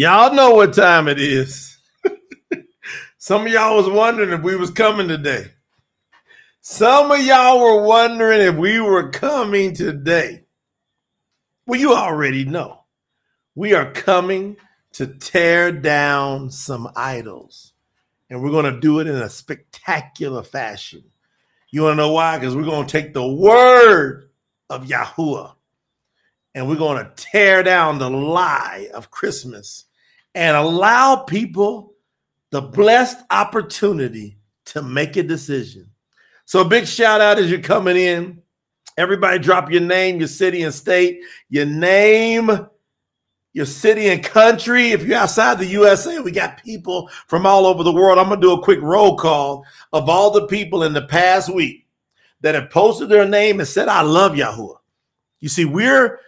Y'all know what time it is. Some of y'all was wondering if we was coming today. Some of y'all were wondering if we were coming today. Well, you already know. We are coming to tear down some idols. And we're going to do it in a spectacular fashion. You want to know why? Because we're going to take the word of Yahuwah and we're going to tear down the lie of Christmas and allow people the blessed opportunity to make a decision. So, big shout out as you're coming in. Everybody, drop your name, your city and state, your name, your city and country. If you're outside the USA, we got people from all over the world. I'm going to do a quick roll call of all the people in the past week that have posted their name and said, I love Yahuwah. You see, we're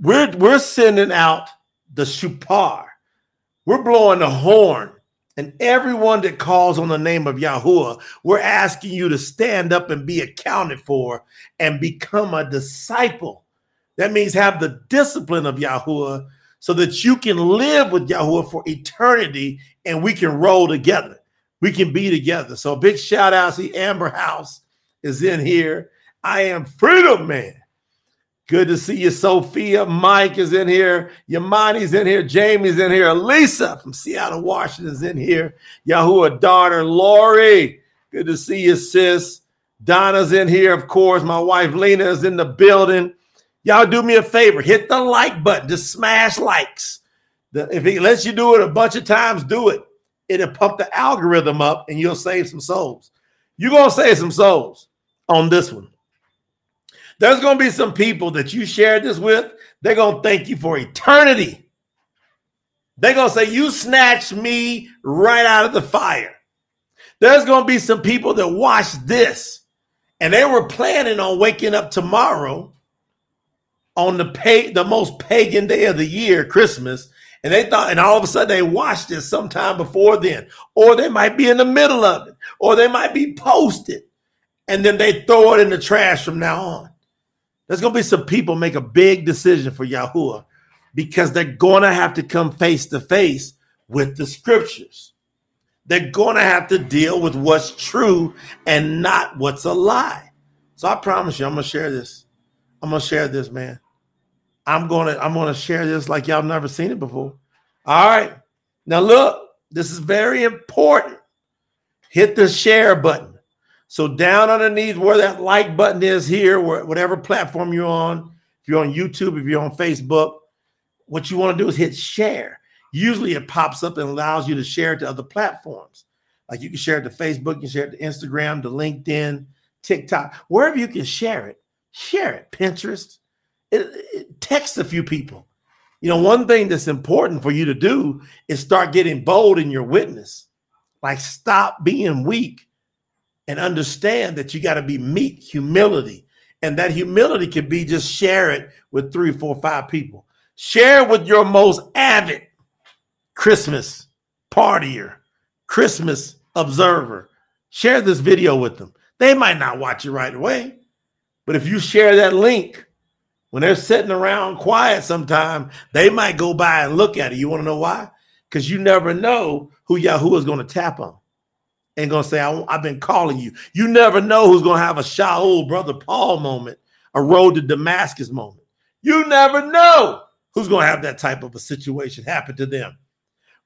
we're we're sending out the shofar. We're blowing the horn. And everyone that calls on the name of Yahuwah, we're asking you to stand up and be accounted for and become a disciple. That means have the discipline of Yahuwah so that you can live with Yahuwah for eternity and we can roll together. We can be together. So, big shout out. See, Amber House is in here. I am Freedom Man. Good to see you, Sophia. Mike is in here. Yamani's in here. Jamie's in here. Lisa from Seattle, Washington is in here. Yahuwah daughter, Lori. Good to see you, sis. Donna's in here, of course. My wife Lena is in the building. Y'all do me a favor. Hit the like button. Just smash likes. If it lets you do it a bunch of times, do it. It'll pump the algorithm up and you'll save some souls. You're going to save some souls on this one. There's going to be some people that you shared this with. They're going to thank you for eternity. They're going to say, You snatched me right out of the fire. There's going to be some people that watched this and they were planning on waking up tomorrow on the pay, the most pagan day of the year, Christmas, and they thought, and all of a sudden they watched this sometime before then, or they might be in the middle of it, or they might be posted, and then they throw it in the trash from now on. There's to be some people make a big decision for Yahuwah because they're to have to come face to face with the scriptures. They're to have to deal with what's true and not what's a lie. So I promise you, I'm to share this. I'm to share this, man. I'm to I'm to share this like y'all never seen it before. All right. Now look, this is very important. Hit the share button. So down underneath where that like button is here, whatever platform you're on, if you're on YouTube, if you're on Facebook, what you want to do is hit share. Usually it pops up and allows you to share it to other platforms. Like you can share it to Facebook, you can share it to Instagram, to LinkedIn, TikTok, wherever you can share it. Share it. Pinterest. It, it, text a few people. You know, one thing that's important for you to do is start getting bold in your witness. Like stop being weak and understand that you got to be meek, humility. And that humility can be just share it with three, four, five people. Share with your most avid Christmas partier, Christmas observer. Share this video with them. They might not watch it right away, but if you share that link when they're sitting around quiet sometime, they might go by and look at it. You want to know why? Because you never know who Yahuwah is going to tap on and gonna say, I, have been calling you. You never know who's gonna have a Shaul, brother Paul moment, a road to Damascus moment. You never know who's gonna have that type of a situation happen to them.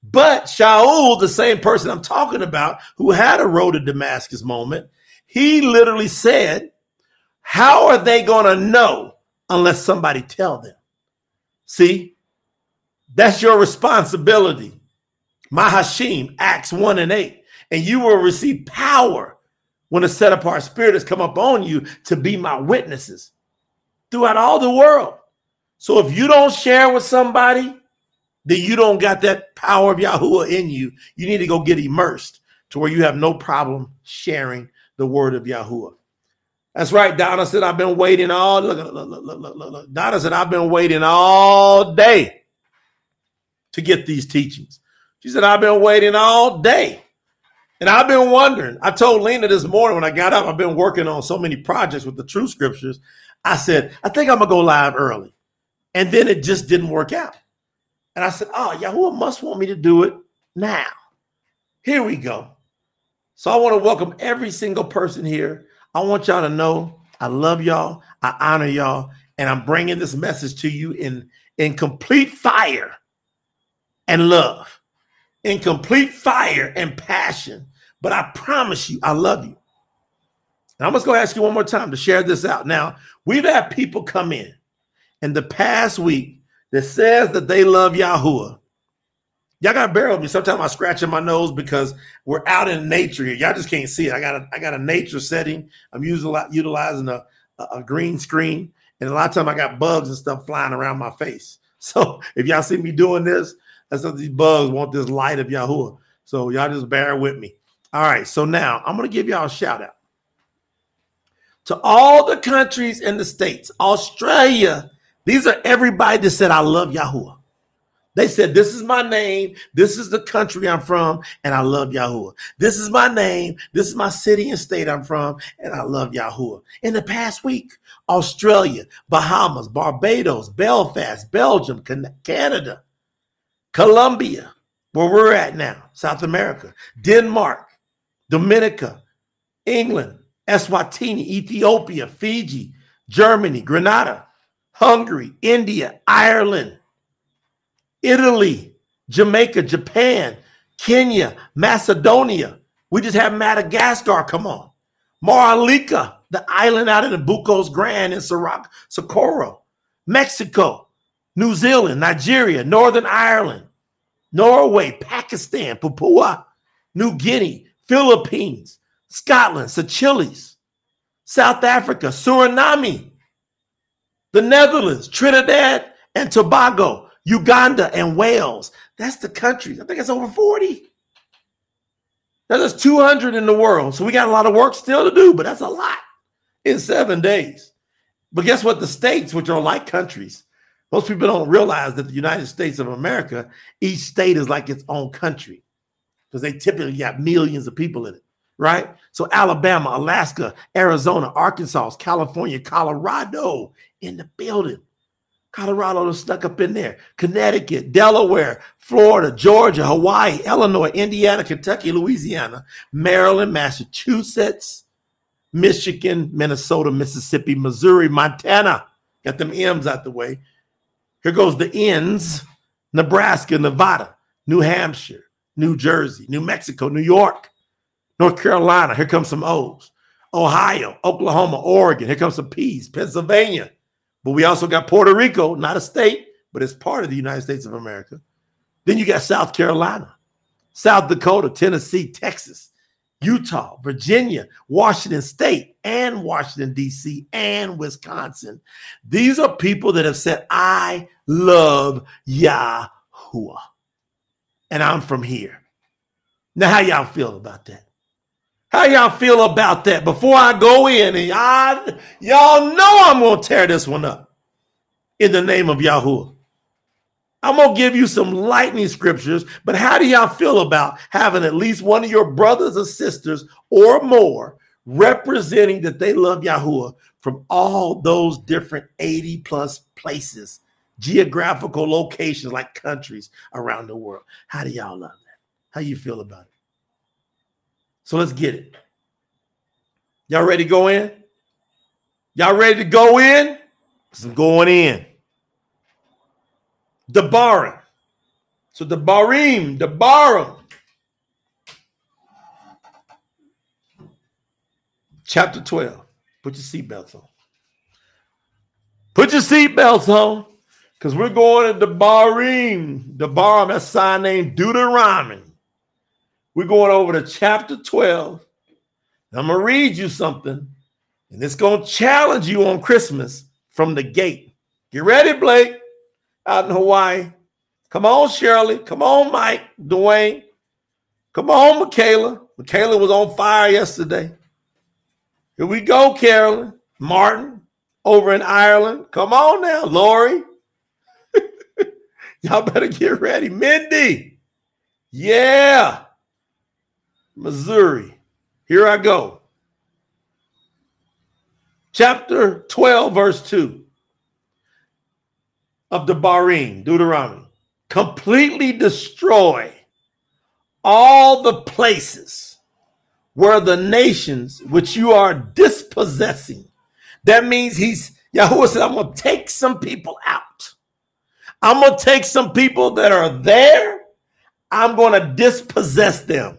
But Shaul, the same person I'm talking about, who had a road to Damascus moment, he literally said, How are they gonna know unless somebody tell them? See, that's your responsibility. Mahashim, Acts 1 and 8 and you will receive power when a set apart spirit has come upon you to be my witnesses throughout all the world. So if you don't share with somebody, then you don't got that power of Yahuwah in you. You need to go get immersed to where you have no problem sharing the word of Yahuwah. That's right. Donna said, I've been waiting all look, look, look, look. Donna said, I've been waiting all day to get these teachings. She said, I've been waiting all day and I've been wondering. I told Lena this morning when I got up, I've been working on so many projects with the true scriptures. I said, I think I'm gonna go live early. And then it just didn't work out. And I said, Oh, Yahuwah must want me to do it now. Here we go. So I want to welcome every single person here. I want y'all to know I love y'all. I honor y'all. And I'm bringing this message to you in, in complete fire and love, in complete fire and passion. But I promise you, I love you. And I'm just going to ask you one more time to share this out. Now, we've had people come in in the past week that says that they love Yahuwah. Y'all got to bear with me. Sometimes I scratch in my nose because we're out in nature here. Y'all just can't see it. I got a, I got a nature setting. I'm using utilizing a, a green screen, and a lot of time I got bugs and stuff flying around my face. So if y'all see me doing this, that's what these bugs want this light of Yahuwah. So y'all just bear with me. All right. So now I'm gonna give y'all a shout out to all the countries in the states, Australia. These are everybody that said I love Yahuwah. They said, This is my name. This is the country I'm from, and I love Yahuwah. This is my name. This is my city and state I'm from, and I love Yahuwah. In the past week, Australia, Bahamas, Barbados, Belfast, Belgium, Canada, Colombia, where we're at now, South America, Denmark, Dominica, England, Eswatini, Ethiopia, Fiji, Germany, Grenada, Hungary, India, Ireland, Italy, Jamaica, Japan, Kenya, Macedonia. We just have Madagascar. Come on. Maralika, the island out of the Bucos Grand in Socorro, Mexico, New Zealand, Nigeria, Northern Ireland, Norway, Pakistan, Papua, New Guinea, Philippines, Scotland, Seychelles, South Africa, Suriname, the Netherlands, Trinidad and Tobago, Uganda, and Wales. That's the countries. I think it's over 40. Now, there's 200 in the world. So we got a lot of work still to do, but that's a lot in seven days. But guess what? The states, which are like countries, most people don't realize that the United States of America, each state is like its own country because they typically got millions of people in it, right? So Alabama, Alaska, Arizona, Arkansas, California, Colorado in the building. Colorado stuck up in there. Connecticut, Delaware, Florida, Georgia, Hawaii, Illinois, Indiana, Kentucky, Louisiana, Maryland, Massachusetts, Michigan, Minnesota, Mississippi, Missouri, Montana. Got them M's out the way. Here goes the N's Nebraska, Nevada, New Hampshire, New Jersey, New Mexico, New York, North Carolina. Here comes some O's. Ohio, Oklahoma, Oregon. Here comes some P's. Pennsylvania, but we also got Puerto Rico, not a state, but it's part of the United States of America. Then you got South Carolina, South Dakota, Tennessee, Texas, Utah, Virginia, Washington State, and Washington, D.C., and Wisconsin. These are people that have said, I love Yahuwah. And I'm from here. Now, how y'all feel about that? How y'all feel about that? Before I go in, and y'all, y'all know I'm gonna tear this one up in the name of Yahuwah. I'm gonna give you some lightning scriptures, but how do y'all feel about having at least one of your brothers or sisters or more representing that they love Yahuwah from all those different 80 plus places, geographical locations like countries around the world? How do y'all love that? How you feel about it? So let's get it. Y'all ready to go in? Y'all ready to go in? I'm going in. Debarim. So Debarim, the Barim. Chapter 12. Put your seatbelts on. Put your seatbelts on. Because we're going to Debarim. The Barim, that sign named Deuteronomy. We're going over to chapter 12. I'm going to read you something, and it's going to challenge you on Christmas from the gate. Get ready, Blake, out in Hawaii. Come on, Shirley. Come on, Mike, Dwayne. Come on, Michaela. Michaela was on fire yesterday. Here we go, Carolyn. Martin over in Ireland. Come on now, Lori. Y'all better get ready. Mindy. Yeah. Missouri. Here I go. Chapter 12, verse 2 of Debarim, Deuteronomy. completely destroy all the places where the nations which you are dispossessing. That means he's Yahuwah said, I'm gonna take some people out. I'm gonna take some people that are there, I'm gonna dispossess them.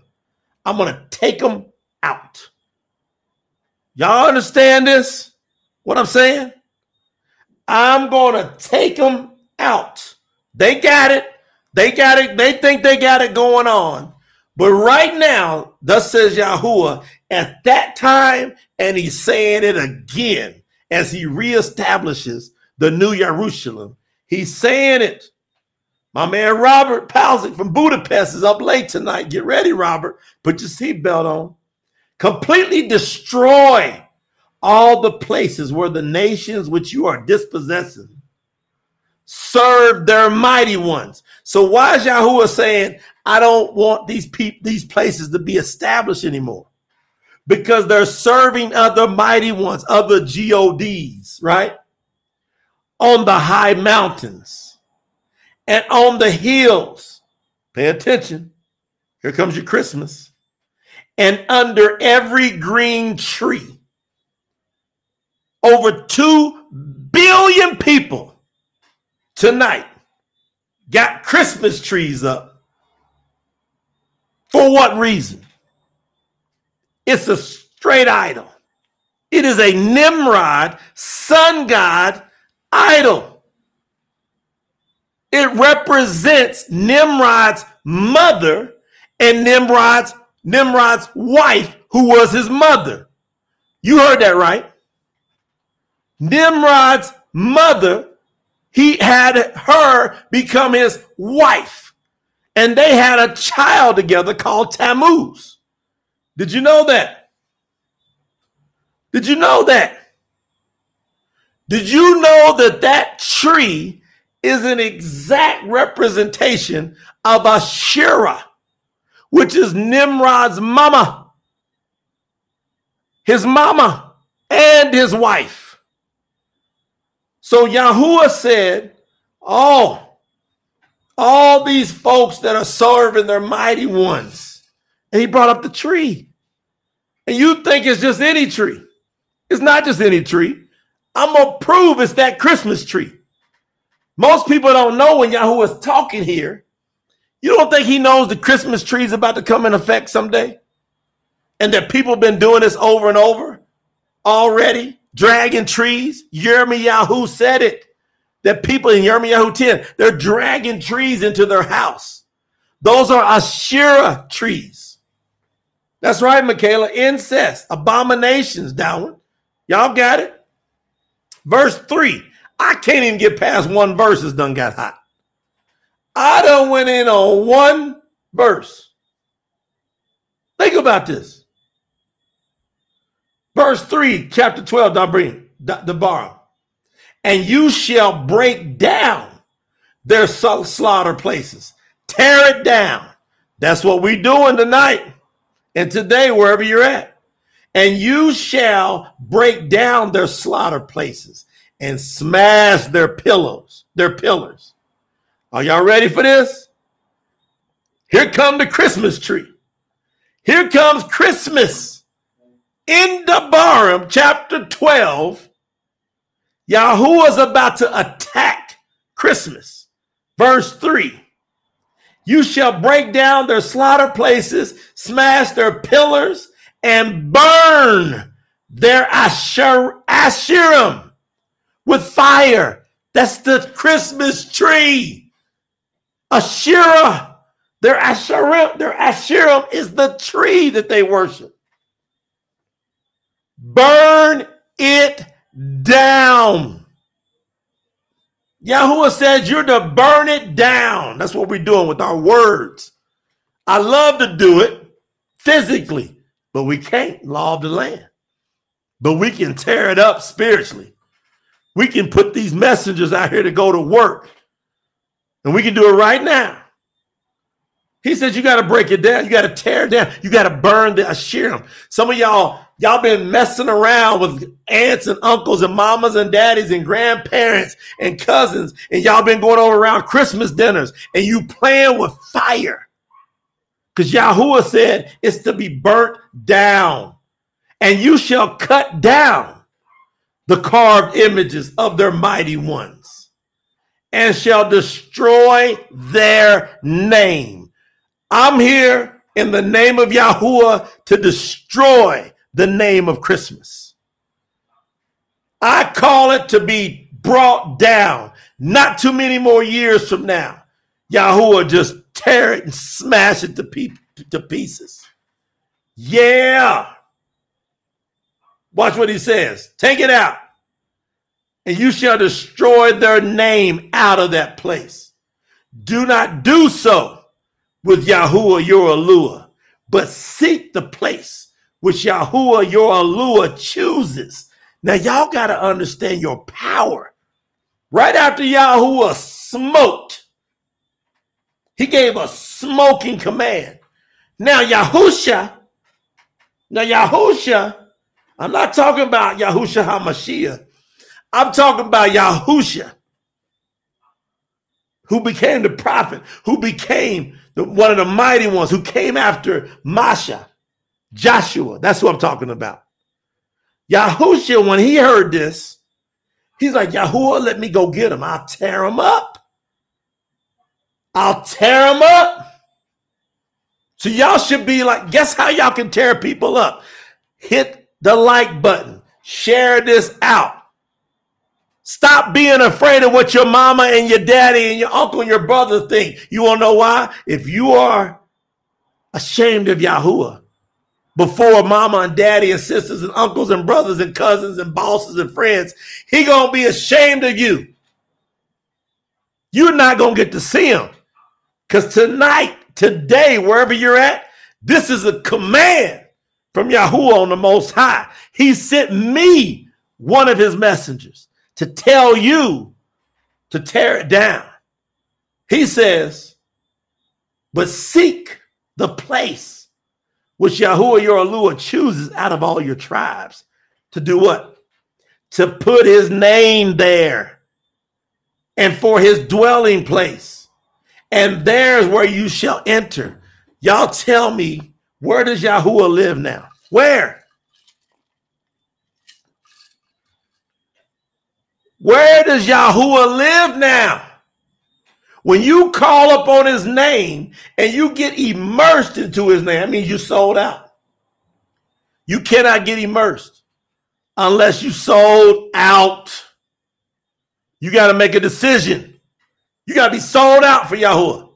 I'm gonna take them out. Y'all understand this? What I'm saying? I'm gonna take them out. They got it. They got it. They think they got it going on. But right now, thus says Yahuwah, at that time, and he's saying it again as he reestablishes the new Jerusalem. He's saying it. My man Robert Palzik from Budapest is up late tonight. Get ready, Robert. Put your seatbelt on. Completely destroy all the places where the nations which you are dispossessing serve their mighty ones. So why is Yahuwah saying, I don't want these people, these places to be established anymore? Because they're serving other mighty ones, other GODs, right? On the high mountains and on the hills. Pay attention. Here comes your Christmas. And under every green tree. Over 2 billion people tonight got Christmas trees up. For what reason? It's a straight idol. It is a Nimrod, sun god idol. It represents Nimrod's mother and Nimrod's Nimrod's wife, who was his mother. You heard that right. Nimrod's mother he had her become his wife. And they had a child together called Tammuz. Did you know that? Did you know that? Did you know that that tree is an exact representation of Asherah, which is Nimrod's mama, his mama, and his wife? So Yahuwah said, Oh, all these folks that are serving their mighty ones. And he brought up the tree. And you think it's just any tree. It's not just any tree. I'm to prove it's that Christmas tree. Most people don't know when Yahuwah is talking here. You don't think he knows the Christmas tree is about to come in effect someday? And that people have been doing this over and over already? dragging trees. Yirmiyahu said it. That people in Yirmiyahu 10, they're dragging trees into their house. Those are Asherah trees. That's right, Michaela. Incest, abominations, down. Y'all got it? Verse 3. I can't even get past one verse. It's done got hot. I done went in on one verse. Think about this. Verse 3, chapter 12, Dabrim, Debarim. And you shall break down their slaughter places, tear it down. That's what we're doing tonight and today, wherever you're at. And you shall break down their slaughter places and smash their pillows, their pillars. Are y'all ready for this? Here come the Christmas tree. Here comes Christmas in Debarim chapter 12, Yahuwah is about to attack Christmas. Verse 3 You shall break down their slaughter places, smash their pillars, and burn their Asher- Asherim with fire. That's the Christmas tree. Asherah, their Asherim, their Asherim is the tree that they worship. Burn it down. Yahuwah says you're to burn it down. That's what we're doing with our words. I love to do it physically, but we can't. Law of the land. But we can tear it up spiritually. We can put these messengers out here to go to work. And we can do it right now. He says you got to break it down. You got to tear it down. You got to burn the Asherim. Some of y'all, y'all been messing around with aunts and uncles and mamas and daddies and grandparents and cousins, and y'all been going over around Christmas dinners and you playing with fire. Because Yahuwah said it's to be burnt down, and you shall cut down the carved images of their mighty ones and shall destroy their name I'm here in the name of Yahuwah to destroy the name of Christmas. I call it to be brought down. Not too many more years from now, Yahuwah just tear it and smash it to, pe- to pieces. Yeah. Watch what he says. Take it out, and you shall destroy their name out of that place. Do not do so with Yahuwah your Eluah, but seek the place which Yahuwah your Eluah chooses. Now, y'all got to understand your power. Right after Yahuwah smoked, he gave a smoking command. Now, Yahusha, now, Yahusha, I'm not talking about Yahusha HaMashiach. I'm talking about Yahusha, who became the prophet, who became the, one of the mighty ones who came after Masha, Joshua. That's who I'm talking about. Yahusha, when he heard this, he's like, Yahuwah, let me go get him. I'll tear him up. I'll tear them up. So y'all should be like, guess how y'all can tear people up? Hit the like button. Share this out. Stop being afraid of what your mama and your daddy and your uncle and your brother think. You want to know why? If you are ashamed of Yahuwah before mama and daddy and sisters and uncles and brothers and cousins and bosses and friends, he going to be ashamed of you. You're not going to get to see him. Because tonight, today, wherever you're at, this is a command from Yahuwah on the Most High. He sent me one of his messengers to tell you to tear it down. He says, but seek the place which Yahuwah your Eluah chooses out of all your tribes to do what? To put his name there and for his dwelling place. And there's where you shall enter. Y'all tell me, where does Yahuwah live now? Where? Where does Yahuwah live now? When you call upon his name and you get immersed into his name, that means you sold out. You cannot get immersed unless you sold out. You got to make a decision. You got to be sold out for Yahuwah.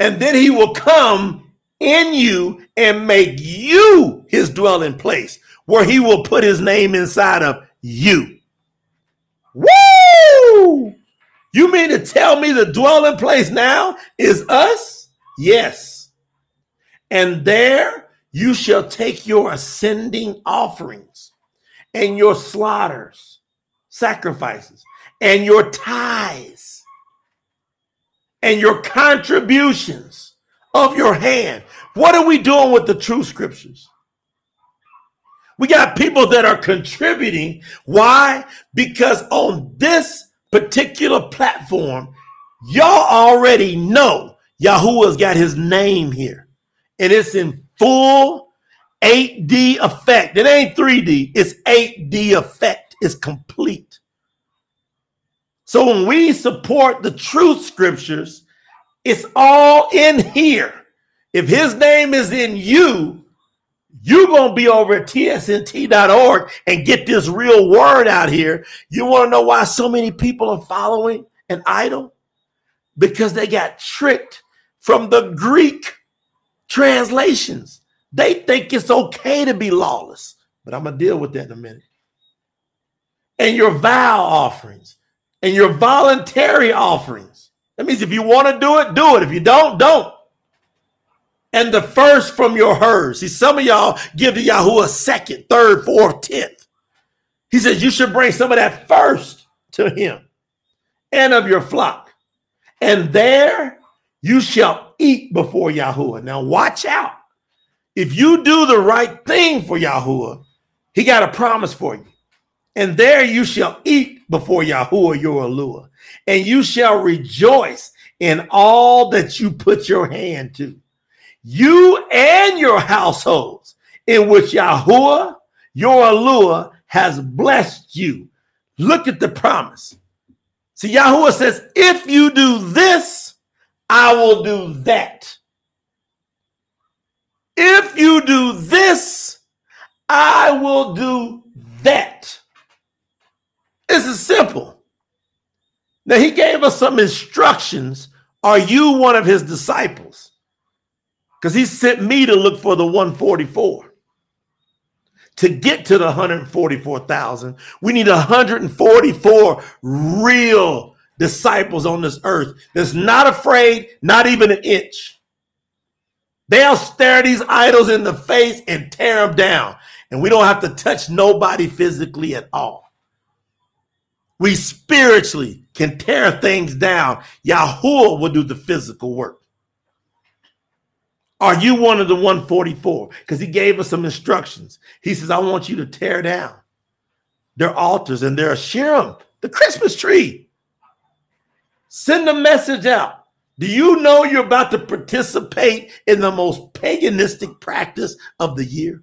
And then he will come in you and make you his dwelling place where he will put his name inside of you. Woo! You mean to tell me the dwelling place now is us? Yes. And there you shall take your ascending offerings and your slaughters, sacrifices, and your tithes and your contributions of your hand. What are we doing with the true scriptures? We got people that are contributing. Why? Because on this particular platform, y'all already know Yahuwah's got his name here. And it's in full 8D effect. It ain't 3D, it's 8D effect. It's complete. So when we support the truth scriptures, it's all in here. If his name is in you, you're going to be over at tsnt.org and get this real word out here. You want to know why so many people are following an idol? Because they got tricked from the Greek translations. They think it's okay to be lawless, but I'm going to deal with that in a minute. And your vow offerings and your voluntary offerings. That means if you want to do it, do it. If you don't, don't and the first from your herds. See, some of y'all give to Yahuwah a second, third, fourth, tenth. He says you should bring some of that first to him and of your flock. And there you shall eat before Yahuwah. Now watch out. If you do the right thing for Yahuwah, he got a promise for you. And there you shall eat before Yahuwah your Eluah, and you shall rejoice in all that you put your hand to. You and your households, in which Yahuwah your Eluah has blessed you. Look at the promise. See, Yahuwah says, if you do this, I will do that. If you do this, I will do that. This is simple. Now, he gave us some instructions. Are you one of his disciples? Because he sent me to look for the 144. To get to the 144,000, we need 144 real disciples on this earth that's not afraid, not even an inch. They'll stare these idols in the face and tear them down. And we don't have to touch nobody physically at all. We spiritually can tear things down. Yahuwah will do the physical work. Are you one of the 144? Because he gave us some instructions. He says, I want you to tear down their altars and their Asherim, the Christmas tree. Send a message out. Do you know you're about to participate in the most paganistic practice of the year?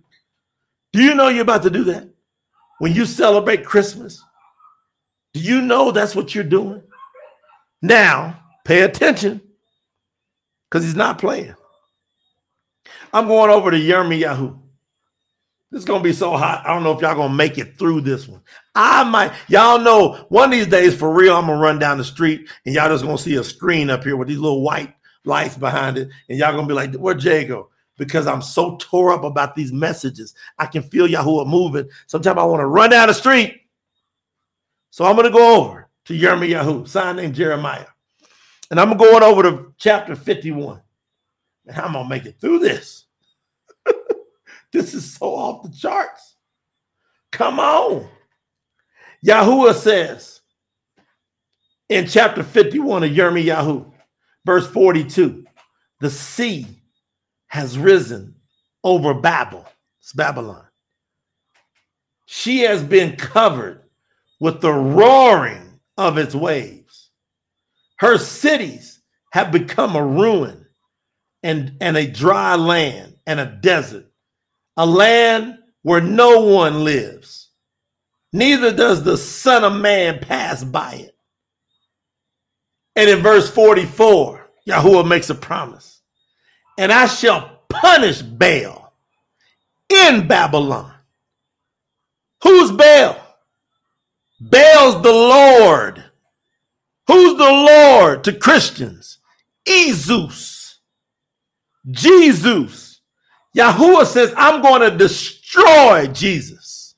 Do you know you're about to do that? When you celebrate Christmas, do you know that's what you're doing? Now, pay attention because he's not playing. I'm going over to Yirmiyahu. This is gonna be so hot. I don't know if y'all gonna make it through this one. I might, y'all know one of these days for real, I'm gonna run down the street and y'all just gonna see a screen up here with these little white lights behind it, and y'all gonna be like, where Jay go? Because I'm so tore up about these messages. I can feel Yahuwah moving. Sometimes I want to run down the street so I'm going to go over to Yirmiyahu, sign named Jeremiah. And I'm going over to chapter 51. And I'm going to make it through this. this is so off the charts. Come on. Yahuwah says in chapter 51 of Yirmiyahu, verse 42, the sea has risen over Babel. It's Babylon. She has been covered with the roaring of its waves. Her cities have become a ruin and, and a dry land and a desert, a land where no one lives. Neither does the Son of Man pass by it. And in verse 44, Yahuwah makes a promise. And I shall punish Baal in Babylon. Who's Baal? Baal's the Lord. Who's the Lord to Christians? Jesus. Jesus. Yahuwah says, I'm going to destroy Jesus.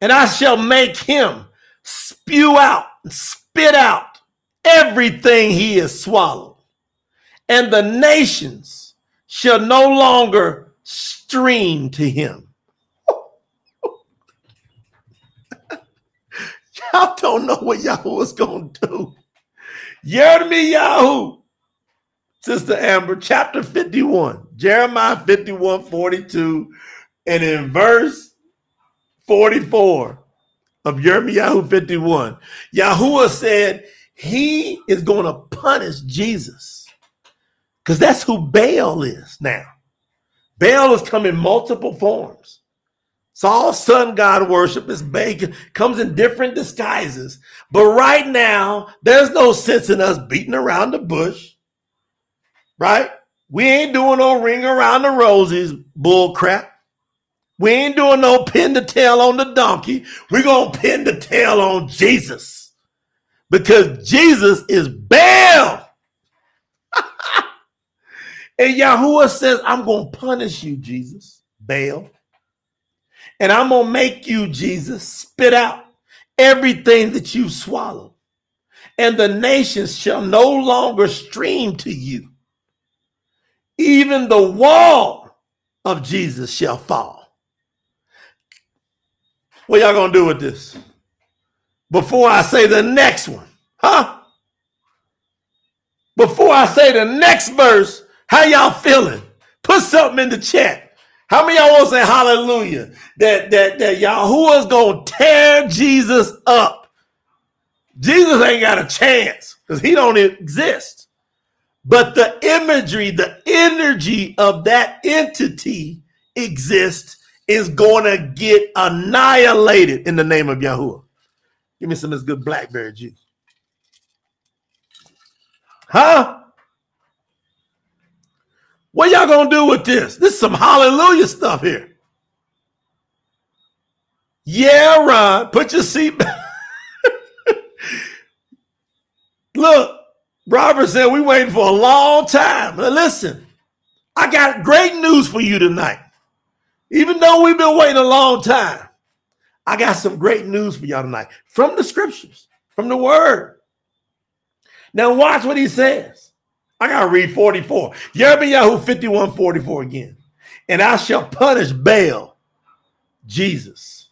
And I shall make him spew out, spit out everything he has swallowed. And the nations shall no longer stream to him. I don't know what Yahuwah was going to do. Yirmiyahu, Sister Amber, chapter 51, Jeremiah 51, 42, and in verse 44 of Yirmiyahu 51, Yahuwah said he is going to punish Jesus because that's who Baal is now. Baal has come in multiple forms. It's all sun god worship. It's bacon, comes in different disguises. But right now, there's no sense in us beating around the bush. Right? We ain't doing no ring around the roses bull crap. We ain't doing no pin the tail on the donkey. We're going to pin the tail on Jesus. Because Jesus is Baal. and Yahuwah says, I'm going to punish you, Jesus, Baal. And I'm going to make you, Jesus, spit out everything that you've swallowed. And the nations shall no longer stream to you. Even the wall of Jesus shall fall. What y'all to do with this? Before I say the next one, huh? Before I say the next verse, how y'all feeling? Put something in the chat. How many of y'all want to say hallelujah? That that that Yahuwah's gonna tear Jesus up. Jesus ain't got a chance because he don't exist. But the imagery, the energy of that entity exists is going to get annihilated in the name of Yahuwah. Give me some of this good blackberry juice. Huh? What y'all gonna do with this? This is some hallelujah stuff here. Yeah, Ron, put your seat back. Look, Robert said we waiting for a long time. Now listen, I got great news for you tonight. Even though we've been waiting a long time, I got some great news for y'all tonight from the scriptures, from the word. Now, watch what he says. I got to read 44. Yahoo 51 44 again. And I shall punish Baal, Jesus,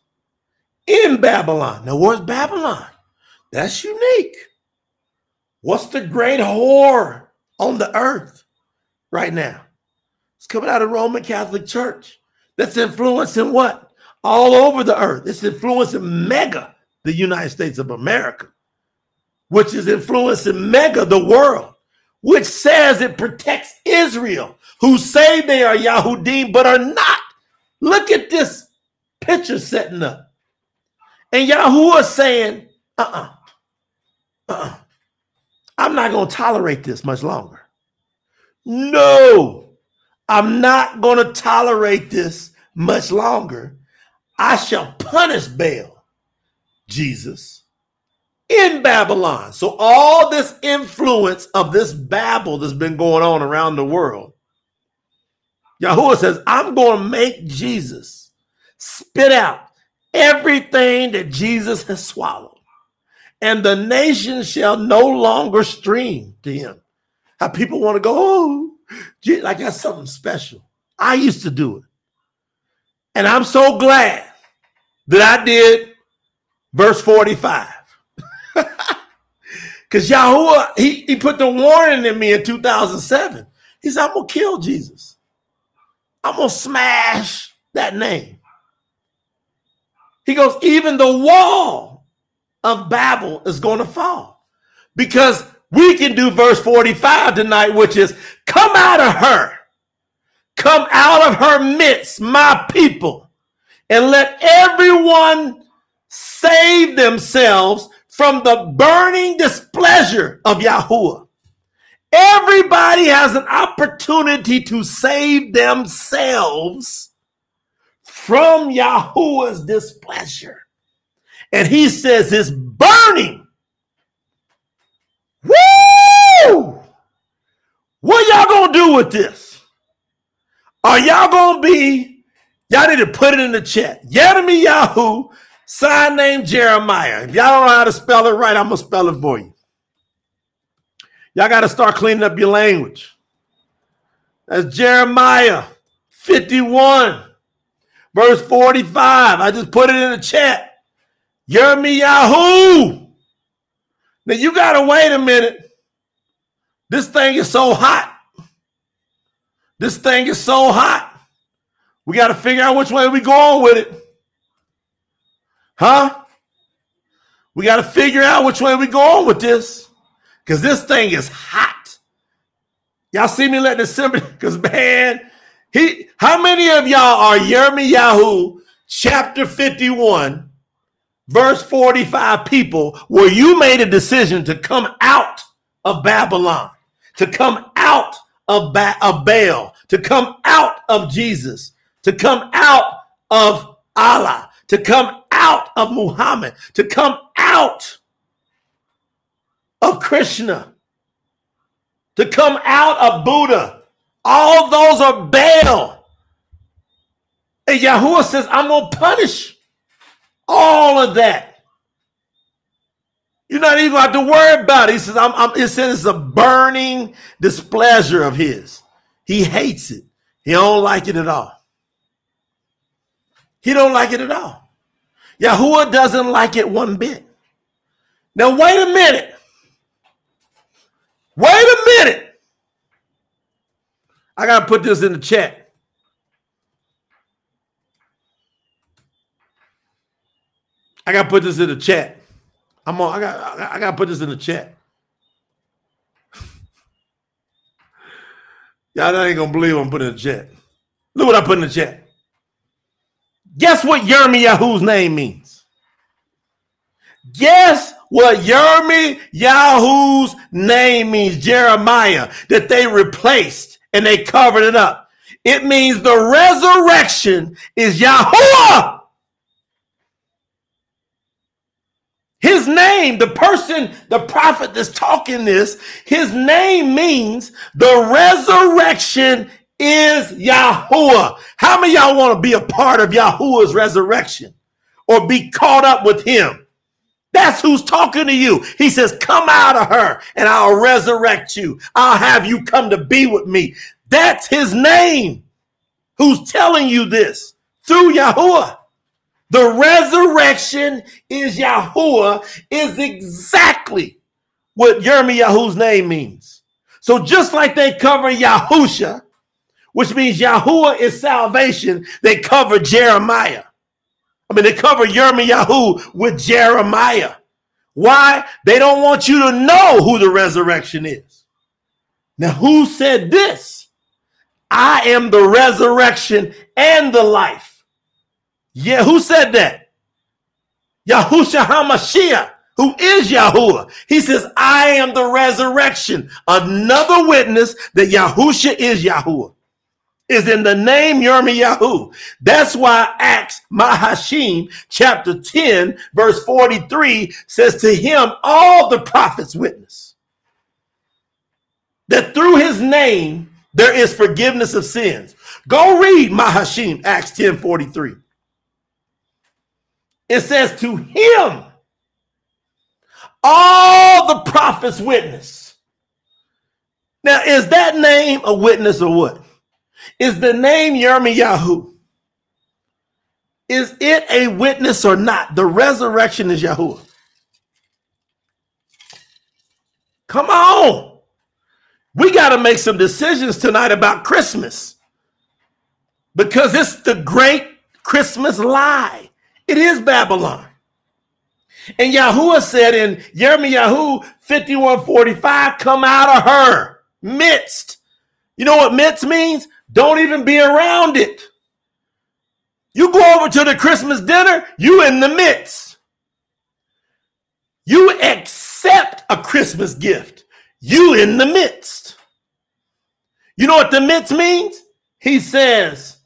in Babylon. Now, where's Babylon? That's unique. What's the great whore on the earth right now? It's coming out of Roman Catholic Church. That's influencing what? All over the earth. It's influencing mega the United States of America which is influencing mega the world, which says it protects Israel, who say they are Yahudim but are not. Look at this picture setting up. And Yahuwah saying, uh-uh, uh-uh. I'm not going to tolerate this much longer. No, I'm not going to tolerate this much longer. I shall punish Baal, Jesus in Babylon. So all this influence of this Babel that's been going on around the world, Yahuwah says, I'm going to make Jesus spit out everything that Jesus has swallowed. And the nation shall no longer stream to him. How people want to go, oh, like that's something special. I used to do it. And I'm so glad that I did verse 45. Because Yahuwah, he, he put the warning in me in 2007. He said, I'm going to kill Jesus. I'm going to smash that name. He goes, even the wall of Babel is going to fall. Because we can do verse 45 tonight, which is, come out of her. Come out of her midst, my people, and let everyone save themselves from the burning displeasure of Yahuwah. Everybody has an opportunity to save themselves from Yahuwah's displeasure. And he says it's burning. Woo! What y'all gonna do with this? Are y'all gonna be, y'all need to put it in the chat. Yadami Yahoo Sign name Jeremiah. If y'all don't know how to spell it right, I'm to spell it for you. Y'all got to start cleaning up your language. That's Jeremiah 51, verse 45. I just put it in the chat. Yahoo. Now you got to wait a minute. This thing is so hot. This thing is so hot. We got to figure out which way we going with it. Huh? We got to figure out which way we going with this. Because this thing is hot. Y'all see me letting assembly? Because man, he how many of y'all are Yirmiyahu chapter 51, verse 45 people where you made a decision to come out of Babylon, to come out of, ba- of Baal, to come out of Jesus, to come out of Allah, to come out of Muhammad, to come out of Krishna, to come out of Buddha. All those are Baal. And Yahuwah says, I'm going to punish all of that. You're not even have to worry about it. He says, I'm, I'm, it says it's a burning displeasure of his. He hates it. He don't like it at all. He don't like it at all. Yahuwah doesn't like it one bit. Now, wait a minute. Wait a minute. I got to put this in the chat. I got to put this in the chat. I'm on. I got. I got to put this in the chat. Y'all ain't gonna believe I'm putting in the chat. Look what I put in the chat. Guess what Yirmiyahu's name means? Guess what Yermi Yahu's name means? Jeremiah, that they replaced and they covered it up. It means the resurrection is Yahuwah. His name, the person, the prophet that's talking this, his name means the resurrection is Yahuwah. How many y'all want to be a part of Yahuwah's resurrection or be caught up with him? That's who's talking to you. He says, Come out of her and I'll resurrect you. I'll have you come to be with me. That's his name. Who's telling you this through Yahuwah? The resurrection is Yahuwah, is exactly what Yirmiyahu's name means. So just like they cover Yahusha, which means Yahuwah is salvation, they cover Jeremiah. I mean, they cover Yirmiyahu with Jeremiah. Why? They don't want you to know who the resurrection is. Now, who said this? I am the resurrection and the life. Yeah, who said that? Yahusha HaMashiach, who is Yahuwah. He says, I am the resurrection. Another witness that Yahusha is Yahuwah is in the name Yirmiyahu. That's why Acts Mahashim chapter 10 verse 43 says to him all the prophets witness that through his name there is forgiveness of sins. Go read Mahashim Acts 10 43. It says to him, all the prophets witness. Now, is that name a witness or what? Is the name Yirmiyahu? Is it a witness or not? The resurrection is Yahuwah. Come on. We got to make some decisions tonight about Christmas because it's the great Christmas lie. It is Babylon. And Yahuwah said in Yirmiyahu 5145, come out of her midst. You know what midst means? Don't even be around it. You go over to the Christmas dinner, you in the midst. You accept a Christmas gift. You in the midst. You know what the midst means? He says,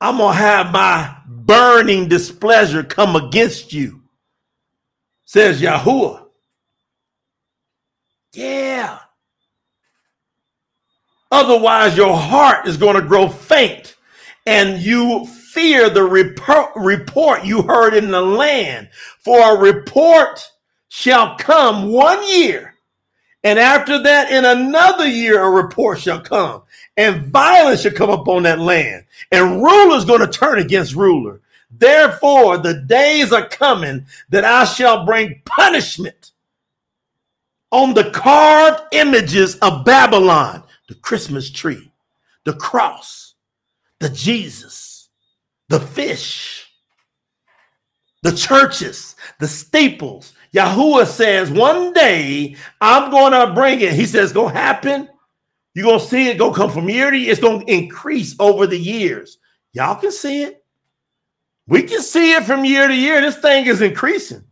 I'm going to have my burning displeasure come against you, says Yahuwah. Yeah. Otherwise, your heart is going to grow faint and you fear the report, report you heard in the land. For a report shall come one year, and after that, in another year, a report shall come and violence shall come upon that land, and rulers going to turn against ruler. Therefore, the days are coming that I shall bring punishment on the carved images of Babylon, the Christmas tree, the cross, the Jesus, the fish, the churches, the staples. Yahuwah says, one day I'm going to bring it. He says, going to happen you're going to see it go come from year to year. It's going to increase over the years. Y'all can see it. We can see it from year to year. This thing is increasing.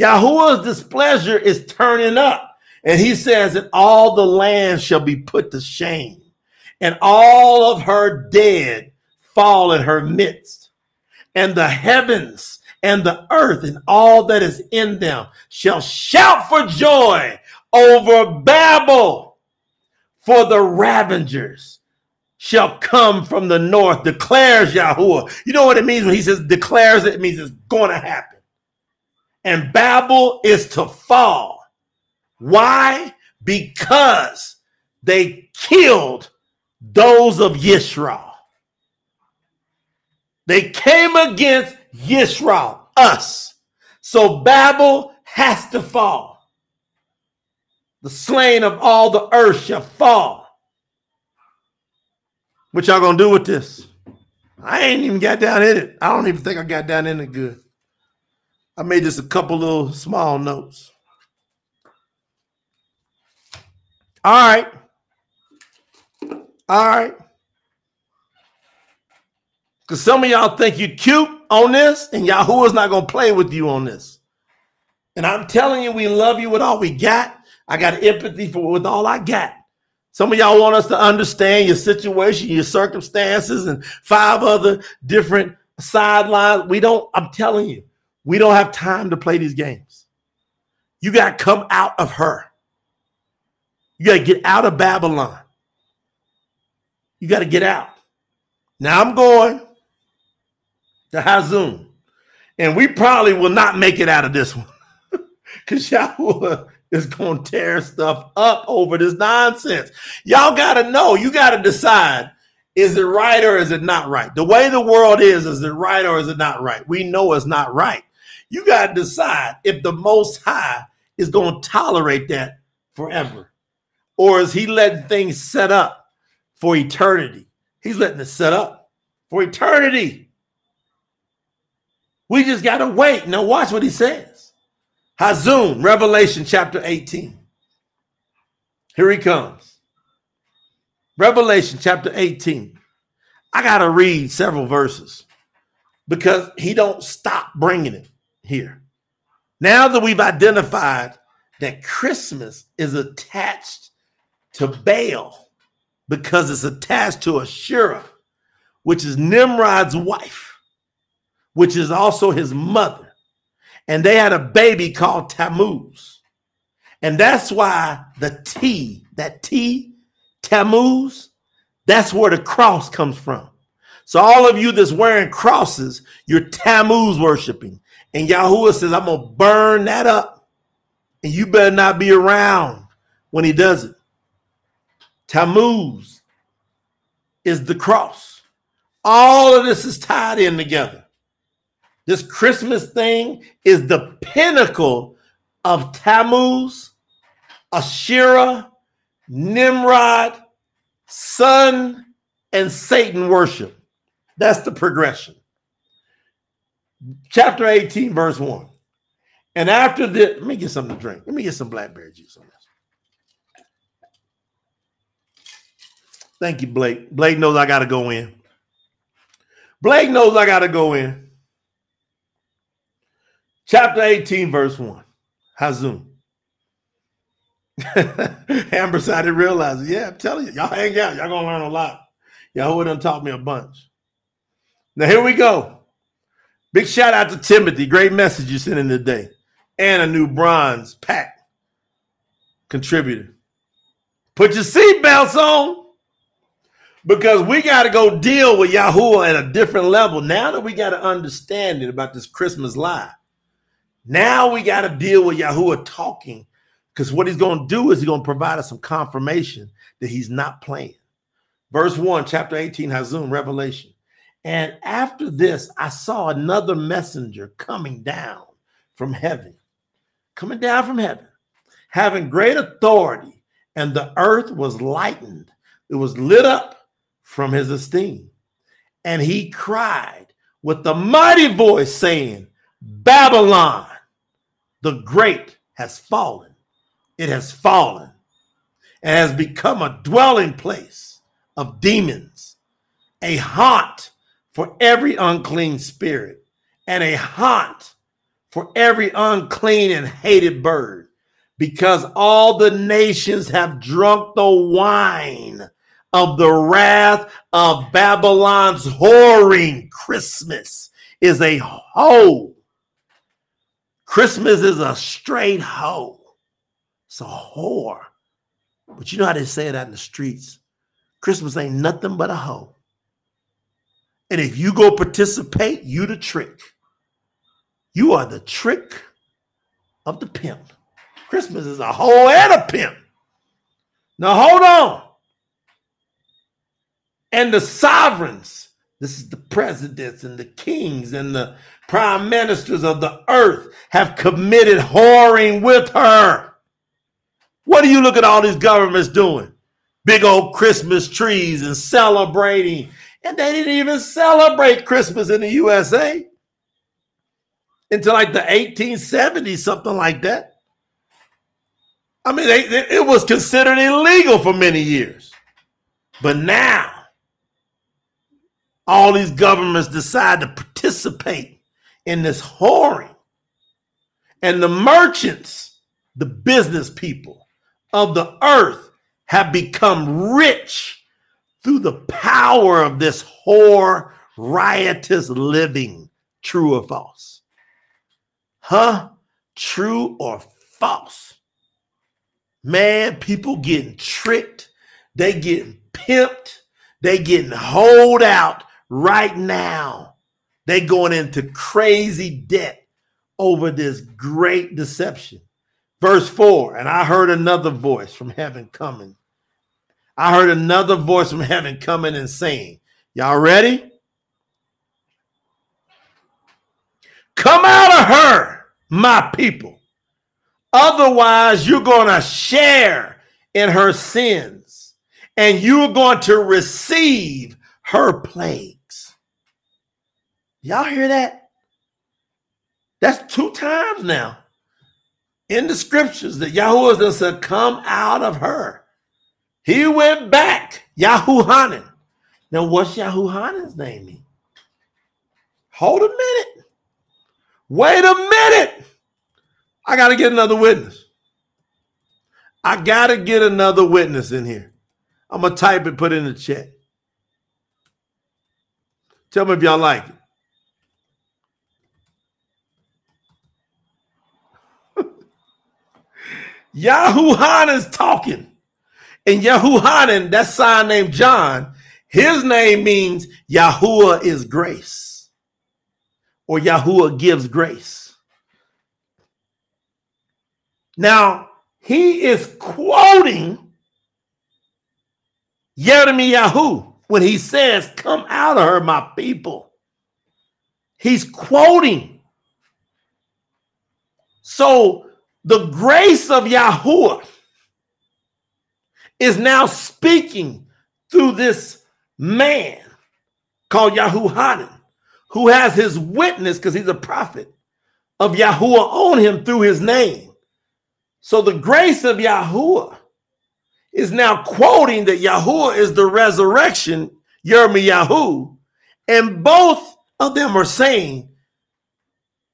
Yahuwah's displeasure is turning up. And he says that all the land shall be put to shame, and all of her dead fall in her midst. And the heavens and the earth and all that is in them shall shout for joy over Babel for the ravengers shall come from the north, declares Yahuwah. You know what it means when he says declares it, it means it's going to happen. And Babel is to fall. Why? Because they killed those of Yisrael. They came against Yisrael, us. So Babel has to fall. the slain of all the earth shall fall. What y'all gonna do with this? I ain't even got down in it. I don't even think I got down in it good. I made just a couple little small notes. All right. All right. Because some of y'all think you're cute on this, and Yahuwah's not going to play with you on this. And I'm telling you, we love you with all we got. I got empathy for with all I got. Some of y'all want us to understand your situation, your circumstances, and five other different sidelines. We don't, I'm telling you, we don't have time to play these games. You got to come out of her. You got to get out of Babylon. You got to get out. Now I'm going to Hazun. And we probably will not make it out of this one. Because Yahweh is going to tear stuff up over this nonsense. Y'all got to know, you got to decide is it right or is it not right? The way the world is, is it right or is it not right? We know it's not right. You got to decide if the Most High is going to tolerate that forever. Or is he letting things set up for eternity? He's letting it set up for eternity. We just got to wait. Now, watch what he says. Hazun, Revelation chapter 18. Here he comes. Revelation chapter 18. I got to read several verses because he don't stop bringing it here. Now that we've identified that Christmas is attached to Baal because it's attached to Asherah, which is Nimrod's wife, which is also his mother. And they had a baby called Tammuz. And that's why the T, that T, Tammuz, that's where the cross comes from. So all of you that's wearing crosses, you're Tammuz worshiping. And Yahuwah says, I'm going to burn that up. And you better not be around when he does it. Tammuz is the cross. All of this is tied in together. This Christmas thing is the pinnacle of Tammuz, Asherah, Nimrod, Sun, and Satan worship. That's the progression chapter 18, verse 1. And after this, let me get something to drink. Let me get some blackberry juice on this. Thank you, Blake. Blake knows I got to go in. Blake knows I got to go in. Chapter 18, verse 1. Hazun. Amber didn't realize. Yeah, I'm telling you, y'all hang out. Y'all gonna learn a lot. Y'all have taught me a bunch. Now here we go. Big shout out to Timothy. Great message you sent in today. And a new bronze pack contributor. Put your seatbelts on because we got to go deal with Yahuwah at a different level. Now that we got to understand it about this Christmas lie, now we got to deal with Yahuwah talking because what he's going to do is he's going to provide us some confirmation that he's not playing. Verse 1, chapter 18, Hazun, Revelation. And after this, I saw another messenger coming down from heaven, coming down from heaven, having great authority, and the earth was lightened. It was lit up from his esteem. And he cried with a mighty voice, saying, Babylon, the great, has fallen. It has fallen and has become a dwelling place of demons, a haunt for every unclean spirit and a haunt for every unclean and hated bird, because all the nations have drunk the wine of the wrath of Babylon's whoring. Christmas is a hoe. Christmas is a straight hoe. It's a whore. But you know how they say that in the streets? Christmas ain't nothing but a hoe. And if you go participate, you the trick. You are the trick of the pimp. Christmas is a hoe and a pimp. Now hold on. And the sovereigns, this is the presidents and the kings and the prime ministers of the earth, have committed whoring with her. What do you look at all these governments doing? Big old Christmas trees and celebrating. And they didn't even celebrate Christmas in the USA until like the 1870s, something like that. I mean, they, it was considered illegal for many years. But now, all these governments decide to participate in this whoring. And the merchants, the business people of the earth, have become rich through the power of this whore, riotous living. True or false? Huh? True or false? Man, people getting tricked. They getting pimped. They getting holed out right now. They going into crazy debt over this great deception. Verse 4, and I heard another voice from heaven coming. I heard another voice from heaven coming and saying, Y'all ready? Come out of her, my people. Otherwise, you're going to share in her sins and you're going to receive her plagues. Y'all hear that? That's two times now in the scriptures that Yahuwah said, Come out of her. He went back, Yahuhanan. Now, what's Yahuhanan's name mean? Hold a minute. Wait a minute. I got to get another witness. I got to get another witness in here. I'm going to type it, put it in the chat. Tell me if y'all like it. Yahuhanan is talking. And Yahuhanan, that sign named John, his name means Yahuwah is grace. Or Yahuwah gives grace. Now, he is quoting Yirmiyahu when he says, Come out of her, my people. He's quoting. So the grace of Yahuwah is now speaking through this man called Yahuhanan, who has his witness because he's a prophet of Yahuwah on him through his name. So the grace of Yahuwah is now quoting that Yahuwah is the resurrection, Yirmiyahu, and both of them are saying,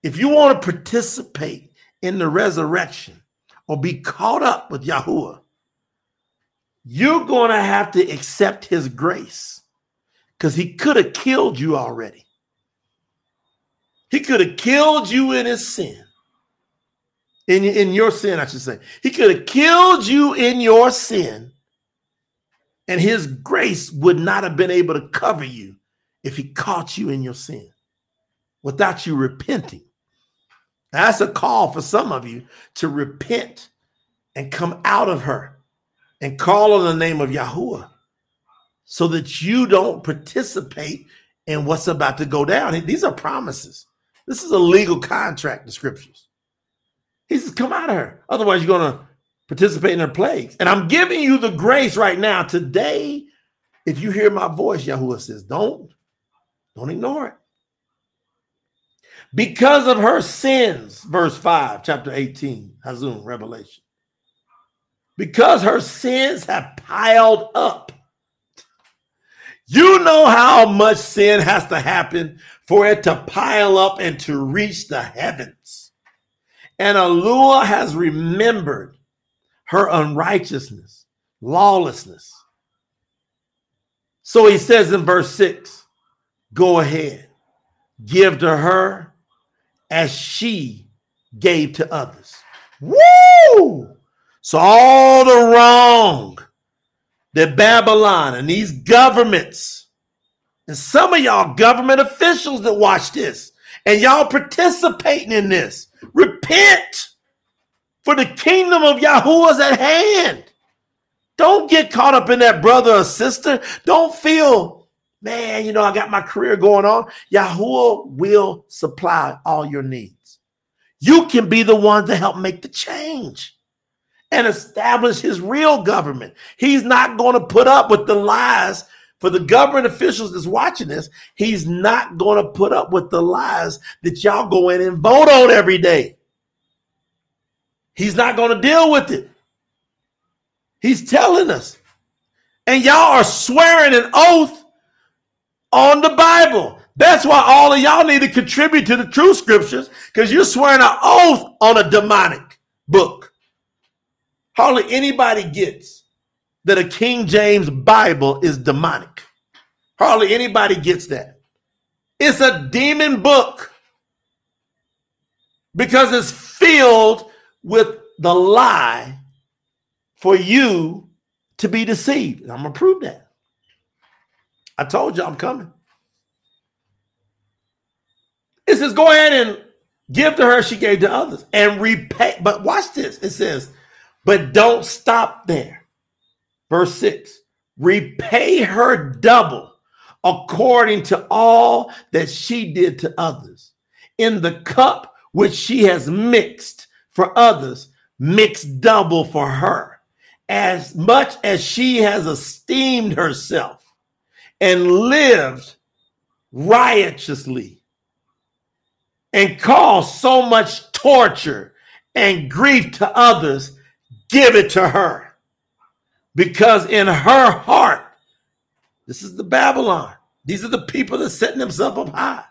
if you want to participate in the resurrection or be caught up with Yahuwah, you're going to have to accept his grace because he could have killed you already. He could have killed you in his sin in, in your sin, I should say. He could have killed you in your sin, and his grace would not have been able to cover you if he caught you in your sin without you repenting. That's a call for some of you to repent and come out of her and call on the name of Yahuwah so that you don't participate in what's about to go down. These are promises. This is a legal contract, the scriptures. He says, Come out of her. Otherwise, you're going to participate in her plagues. And I'm giving you the grace right now. Today, if you hear my voice, Yahuwah says, Don't, don't ignore it. Because of her sins, verse 5, chapter 18, Hazun, Revelation. Because her sins have piled up. You know how much sin has to happen for it to pile up and to reach the heavens. And Eluah has remembered her unrighteousness, lawlessness. So he says in verse 6 go ahead, give to her as she gave to others. Woo! So all the wrong that Babylon and these governments, and some of y'all government officials that watch this, and y'all participating in this, Repent, for the kingdom of Yahuwah is at hand. Don't get caught up in that brother or sister. Don't feel, man, you know, I got my career going on. Yahuwah will supply all your needs. You can be the one to help make the change. and establish his real government. He's not going to put up with the lies for the government officials that's watching this. He's not going to put up with the lies that y'all go in and vote on every day. He's not going to deal with it. He's telling us. And y'all are swearing an oath on the Bible. That's why all of y'all need to contribute to the true scriptures because you're swearing an oath on a demonic book. Hardly anybody gets that a King James Bible is demonic. Hardly anybody gets that. It's a demon book because it's filled with the lie for you to be deceived. I'm going to prove that. I told you I'm coming. It says, go ahead and give to her, she gave to others, and repay. But watch this. It says, but don't stop there. Verse 6 repay her double according to all that she did to others. In the cup which she has mixed for others, mix double for her. As much as she has esteemed herself and lived riotously and caused so much torture and grief to others, give it to her. Because in her heart, this is the Babylon. These are the people that setting themselves up high.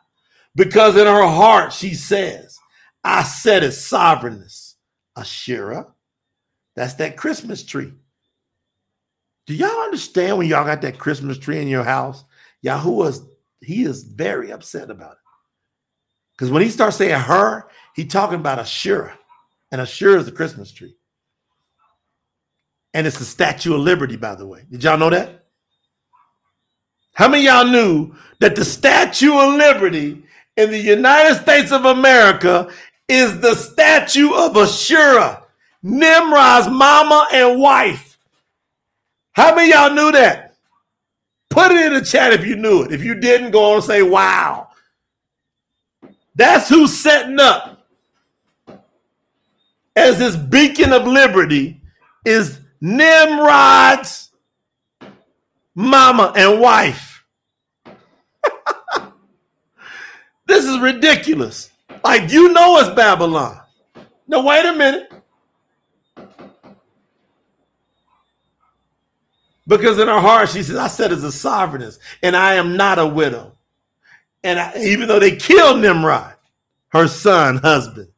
Because in her heart, she says, I said it sovereignness, Asherah. That's that Christmas tree. Do y'all understand when y'all got that Christmas tree in your house? Yahuwah, he is very upset about it. Because when he starts saying her, he talking about Asherah. And Asherah is the Christmas tree. And it's the Statue of Liberty, by the way. Did y'all know that? How many y'all knew that the Statue of Liberty in the United States of America is the statue of Asherah, Nimrod's mama and wife? How many y'all knew that? Put it in the chat if you knew it. If you didn't, go on and say, wow. That's who's setting up as this beacon of liberty is Nimrod's mama and wife. this is ridiculous. Like, you know it's Babylon. Now, wait a minute. Because in her heart, she says, I said as a sovereigness, and I am not a widow. And I, even though they killed Nimrod, her son, husband,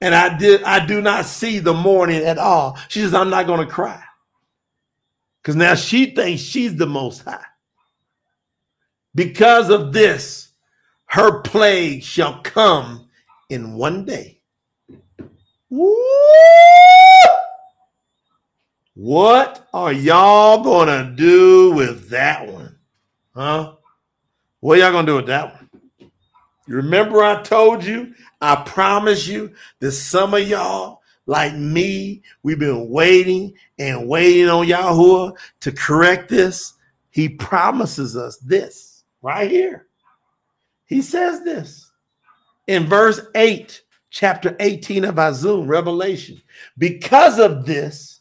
and I did I do not see the mourning at all. She says, I'm not going to cry. Because now she thinks she's the most high. Because of this, her plague shall come in one day. Woo! What are y'all gonna do with that one? Huh? What y'all gonna do with that one? You remember I told you I promise you that some of y'all, like me, we've been waiting and waiting on Yahuwah to correct this. He promises us this right here. He says this in verse 8, chapter 18 of Hazun, Revelation. Because of this,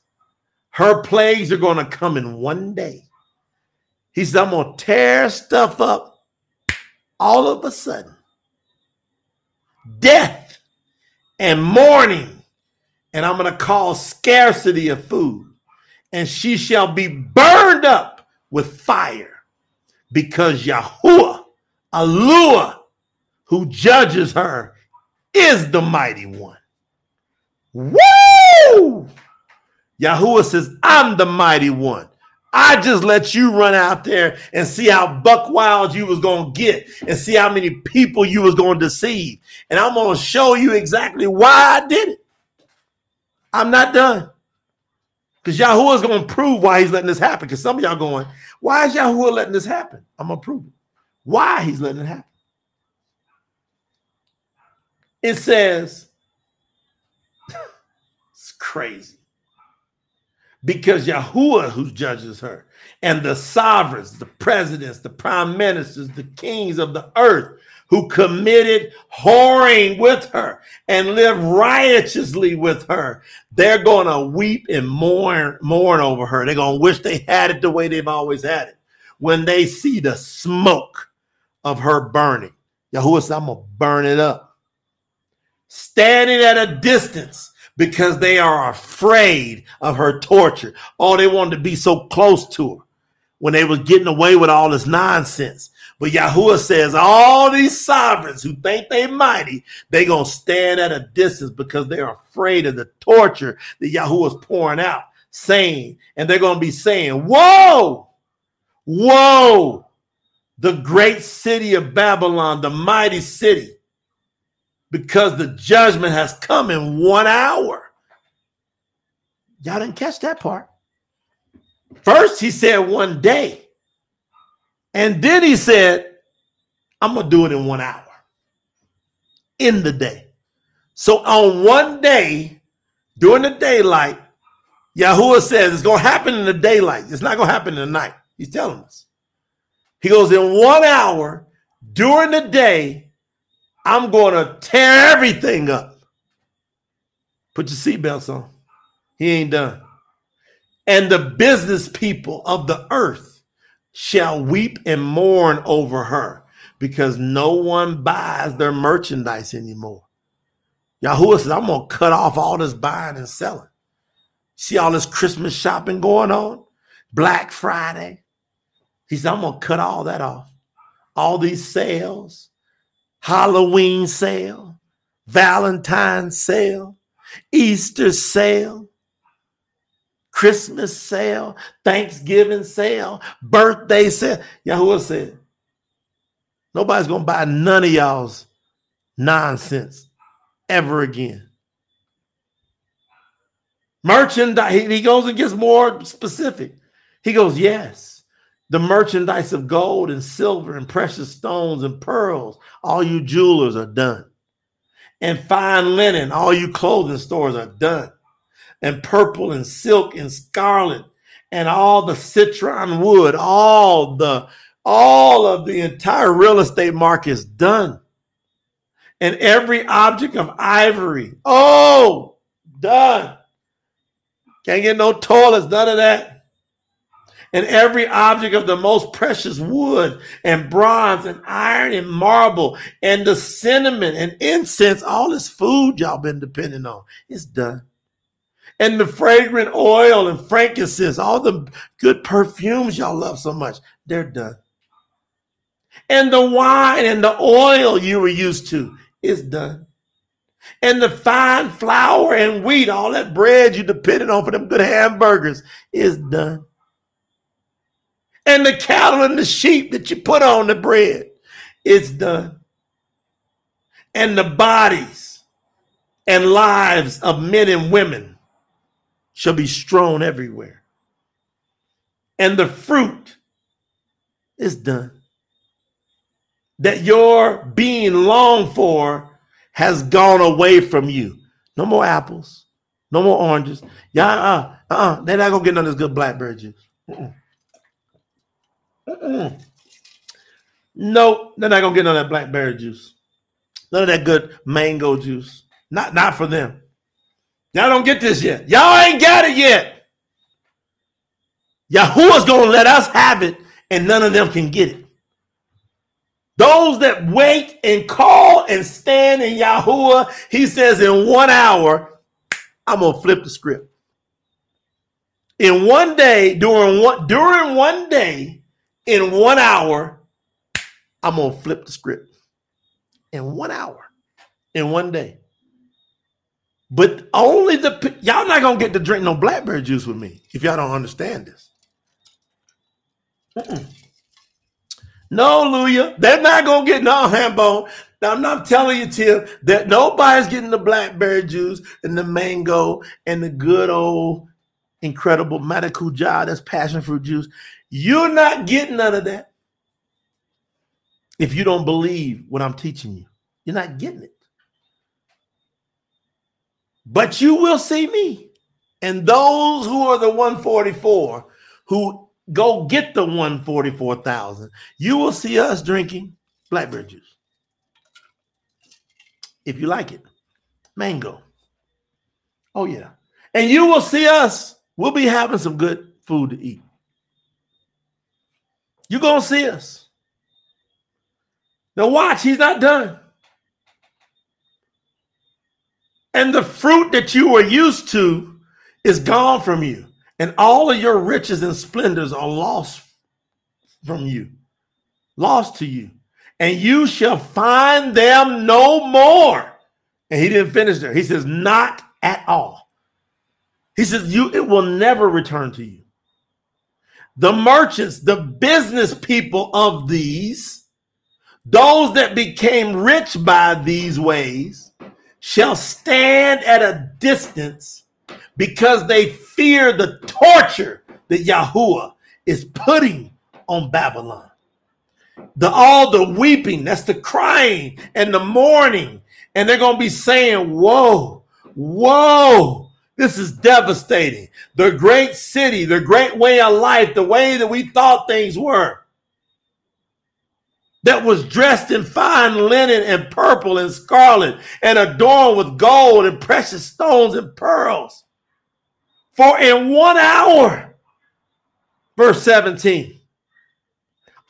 her plagues are going to come in one day. He said, I'm going to tear stuff up all of a sudden death and mourning, and I'm going to cause scarcity of food, and she shall be burned up with fire, because Yahuwah, Eluah, who judges her, is the mighty one. Woo! Yahuwah says, I'm the mighty one. I just let you run out there and see how buck wild you was going to get and see how many people you was going to deceive. And I'm going to show you exactly why I did it. I'm not done. Because Yahuwah is going to prove why he's letting this happen. Because some of y'all going, why is Yahuwah letting this happen? I'm going to prove it. Why he's letting it happen. It says, it's crazy because Yahuwah who judges her, and the sovereigns, the presidents, the prime ministers, the kings of the earth who committed whoring with her and lived riotously with her, they're going to weep and mourn, mourn over her. They're going to wish they had it the way they've always had it. When they see the smoke of her burning, Yahuwah said, I'm going to burn it up. Standing at a distance because they are afraid of her torture. Oh, they wanted to be so close to her when they was getting away with all this nonsense. But Yahuwah says all these sovereigns who think they mighty, they gonna stand at a distance because they're afraid of the torture that Yahuwah's pouring out, saying, and they're gonna be saying, Whoa, whoa, the great city of Babylon, the mighty city, because the judgment has come in one hour. Y'all didn't catch that part. First, he said one day. And then he said, I'm going to do it in one hour, in the day. So on one day, during the daylight, Yahuwah says it's going to happen in the daylight. It's not going to happen in the night. He's telling us. He goes, in one hour during the day, I'm going to tear everything up. Put your seatbelts on. He ain't done. And the business people of the earth shall weep and mourn over her because no one buys their merchandise anymore. Yahuwah says, I'm going to cut off all this buying and selling. See all this Christmas shopping going on? Black Friday. He said, I'm going to cut all that off. All these sales, Halloween sale, Valentine's sale, Easter sale, Christmas sale, Thanksgiving sale, birthday sale. Yahuwah said, nobody's going to buy none of y'all's nonsense ever again. Merchandise, he goes and gets more specific. He goes, yes, the merchandise of gold and silver and precious stones and pearls, all you jewelers are done. And fine linen, all you clothing stores are done and purple and silk and scarlet and all the citron wood, all the all of the entire real estate market is done. And every object of ivory, oh, done. Can't get no toilets, none of that. And every object of the most precious wood and bronze and iron and marble and the cinnamon and incense, all this food y'all been depending on, it's done and the fragrant oil and frankincense, all the good perfumes y'all love so much, they're done. And the wine and the oil you were used to is done. And the fine flour and wheat, all that bread you depended on for them good hamburgers is done. And the cattle and the sheep that you put on the bread is done. And the bodies and lives of men and women shall be strewn everywhere. And the fruit is done. That your being longed for has gone away from you. No more apples, no more oranges. Yeah, uh, uh, uh they're not gonna get none of this good blackberry juice. Mm-mm. Nope, they're not gonna get none of that blackberry juice. None of that good mango juice. Not, not for them. Y'all don't get this yet. Y'all ain't got it yet. Yahuwah's to let us have it, and none of them can get it. Those that wait and call and stand in Yahuwah, he says, in one hour, I'm to flip the script. In one day, during one, during one day, in one hour, I'm going to flip the script. In one hour, in one day. But only the y'all not gonna get to drink no blackberry juice with me if y'all don't understand this. Mm-mm. No, Luya, they're not gonna get no hambone. Now, I'm not telling you, Tim, that nobody's getting the blackberry juice and the mango and the good old incredible medical maracuja, that's passion fruit juice. You're not getting none of that if you don't believe what I'm teaching you. You're not getting it. But you will see me. And those who are the 144 who go get the 144,000, you will see us drinking blackberry juice. if you like it. Mango. Oh, yeah. And you will see us. We'll be having some good food to eat. You're going to see us. Now, watch, he's not done. And the fruit that you were used to is gone from you, and all of your riches and splendors are lost from you, lost to you, and you shall find them no more. And he didn't finish there. He says, Not at all. He says, You it will never return to you. The merchants, the business people of these, those that became rich by these ways, shall stand at a distance because they fear the torture that Yahuwah is putting on Babylon. The all the weeping, that's the crying and the mourning, and they're to be saying, "Whoa, whoa, this is devastating. The great city, the great way of life, the way that we thought things were." that was dressed in fine linen and purple and scarlet and adorned with gold and precious stones and pearls. For in one hour, verse 17,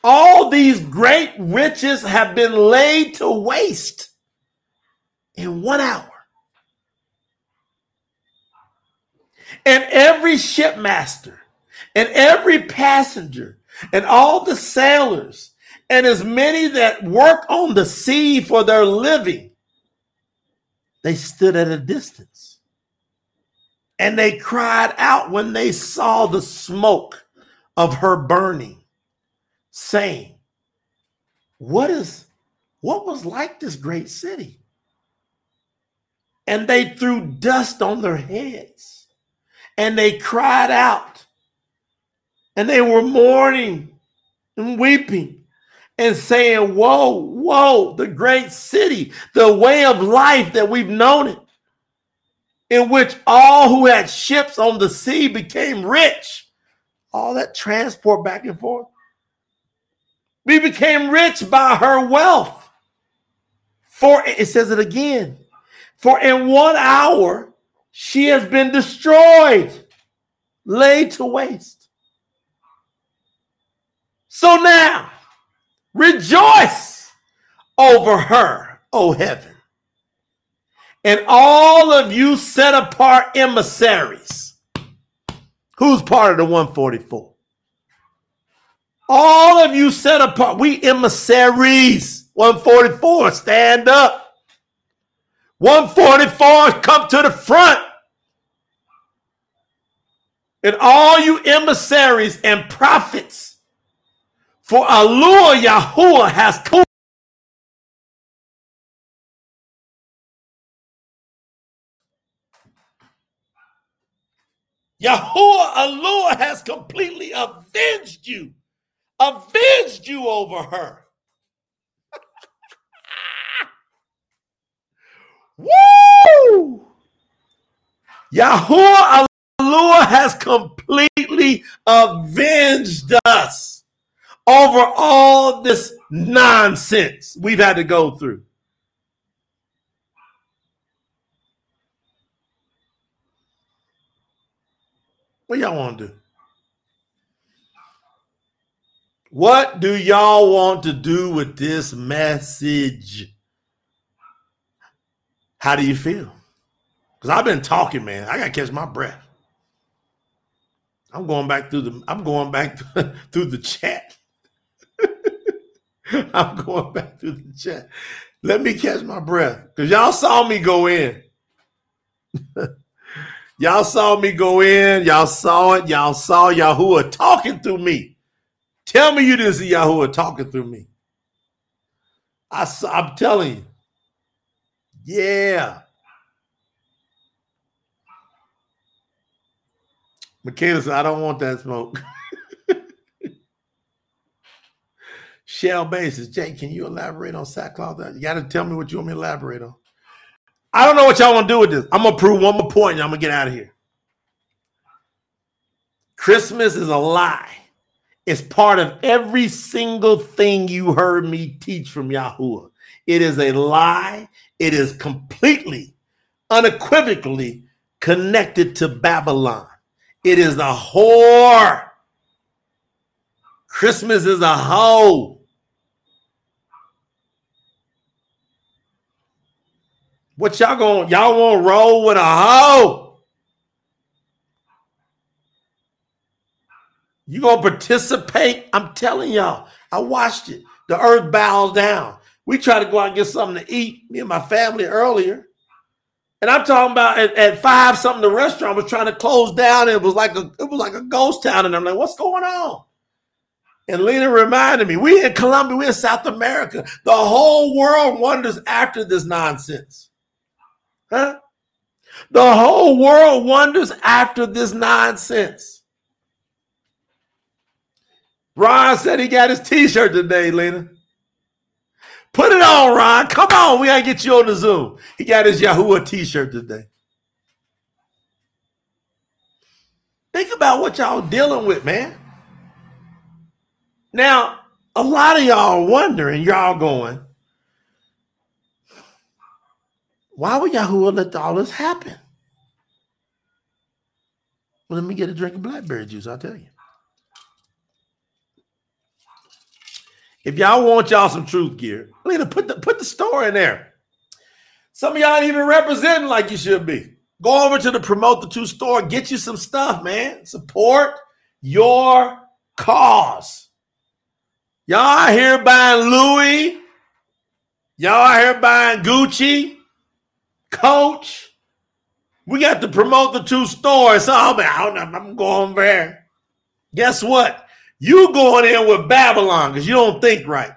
all these great riches have been laid to waste in one hour. And every shipmaster and every passenger and all the sailors and as many that work on the sea for their living, they stood at a distance. And they cried out when they saw the smoke of her burning, saying, What is what was like this great city? And they threw dust on their heads, and they cried out, and they were mourning and weeping and saying, Whoa, whoa, the great city, the way of life that we've known it, in which all who had ships on the sea became rich. All that transport back and forth. We became rich by her wealth. For it says it again. For in one hour she has been destroyed, laid to waste. So now, Rejoice over her, O heaven. And all of you set apart emissaries. Who's part of the 144? All of you set apart. We emissaries. 144, stand up. 144, come to the front. And all you emissaries and prophets for Allah Yahuwah has come. Yahuwah Eluah has completely avenged you, avenged you over her. Woo! Yahuwah Eluah has completely avenged us over all this nonsense we've had to go through. What y'all want to do? What do y'all want to do with this message? How do you feel? Because I've been talking, man. I gotta catch my breath. I'm going back through the I'm going back through the chat. I'm going back to the chat. Let me catch my breath because y'all saw me go in. y'all saw me go in. Y'all saw it. Y'all saw Yahuwah talking through me. Tell me you didn't see Yahuwah talking through me. I, I'm telling you. Yeah. Michaela said, I don't want that smoke. shell basis. Jay, can you elaborate on sackcloth? You got to tell me what you want me to elaborate on. I don't know what y'all want to do with this. I'm gonna prove one more point, and I'm gonna get out of here. Christmas is a lie. It's part of every single thing you heard me teach from Yahuwah. It is a lie. It is completely, unequivocally connected to Babylon. It is a whore. Christmas is a hoe. What y'all going y'all want to roll with a hoe? You gonna participate? I'm telling y'all, I watched it. The earth bows down. We tried to go out and get something to eat, me and my family earlier. And I'm talking about at, at, five something, the restaurant was trying to close down. And it was like a it was like a ghost town. And I'm like, what's going on? And Lena reminded me, we in Colombia, we in South America. The whole world wonders after this nonsense. Huh? The whole world wonders after this nonsense. Ron said he got his t-shirt today, Lena. Put it on, Ron. Come on. We gotta get you on the Zoom. He got his Yahuwah t-shirt today. Think about what y'all dealing with, man. Now, a lot of y'all wondering, y'all going, why would Yahuwah let all this happen? Well, let me get a drink of blackberry juice, I'll tell you. If y'all want y'all some truth gear, Lena, put the put the store in there. Some of y'all ain't even representing like you should be. Go over to the promote the two store, get you some stuff, man. Support your cause. Y'all here buying Louis. Y'all here buying Gucci. Coach, we got to promote the two stores. So I'm, I'm going there. Guess what? You going in with Babylon because you don't think right.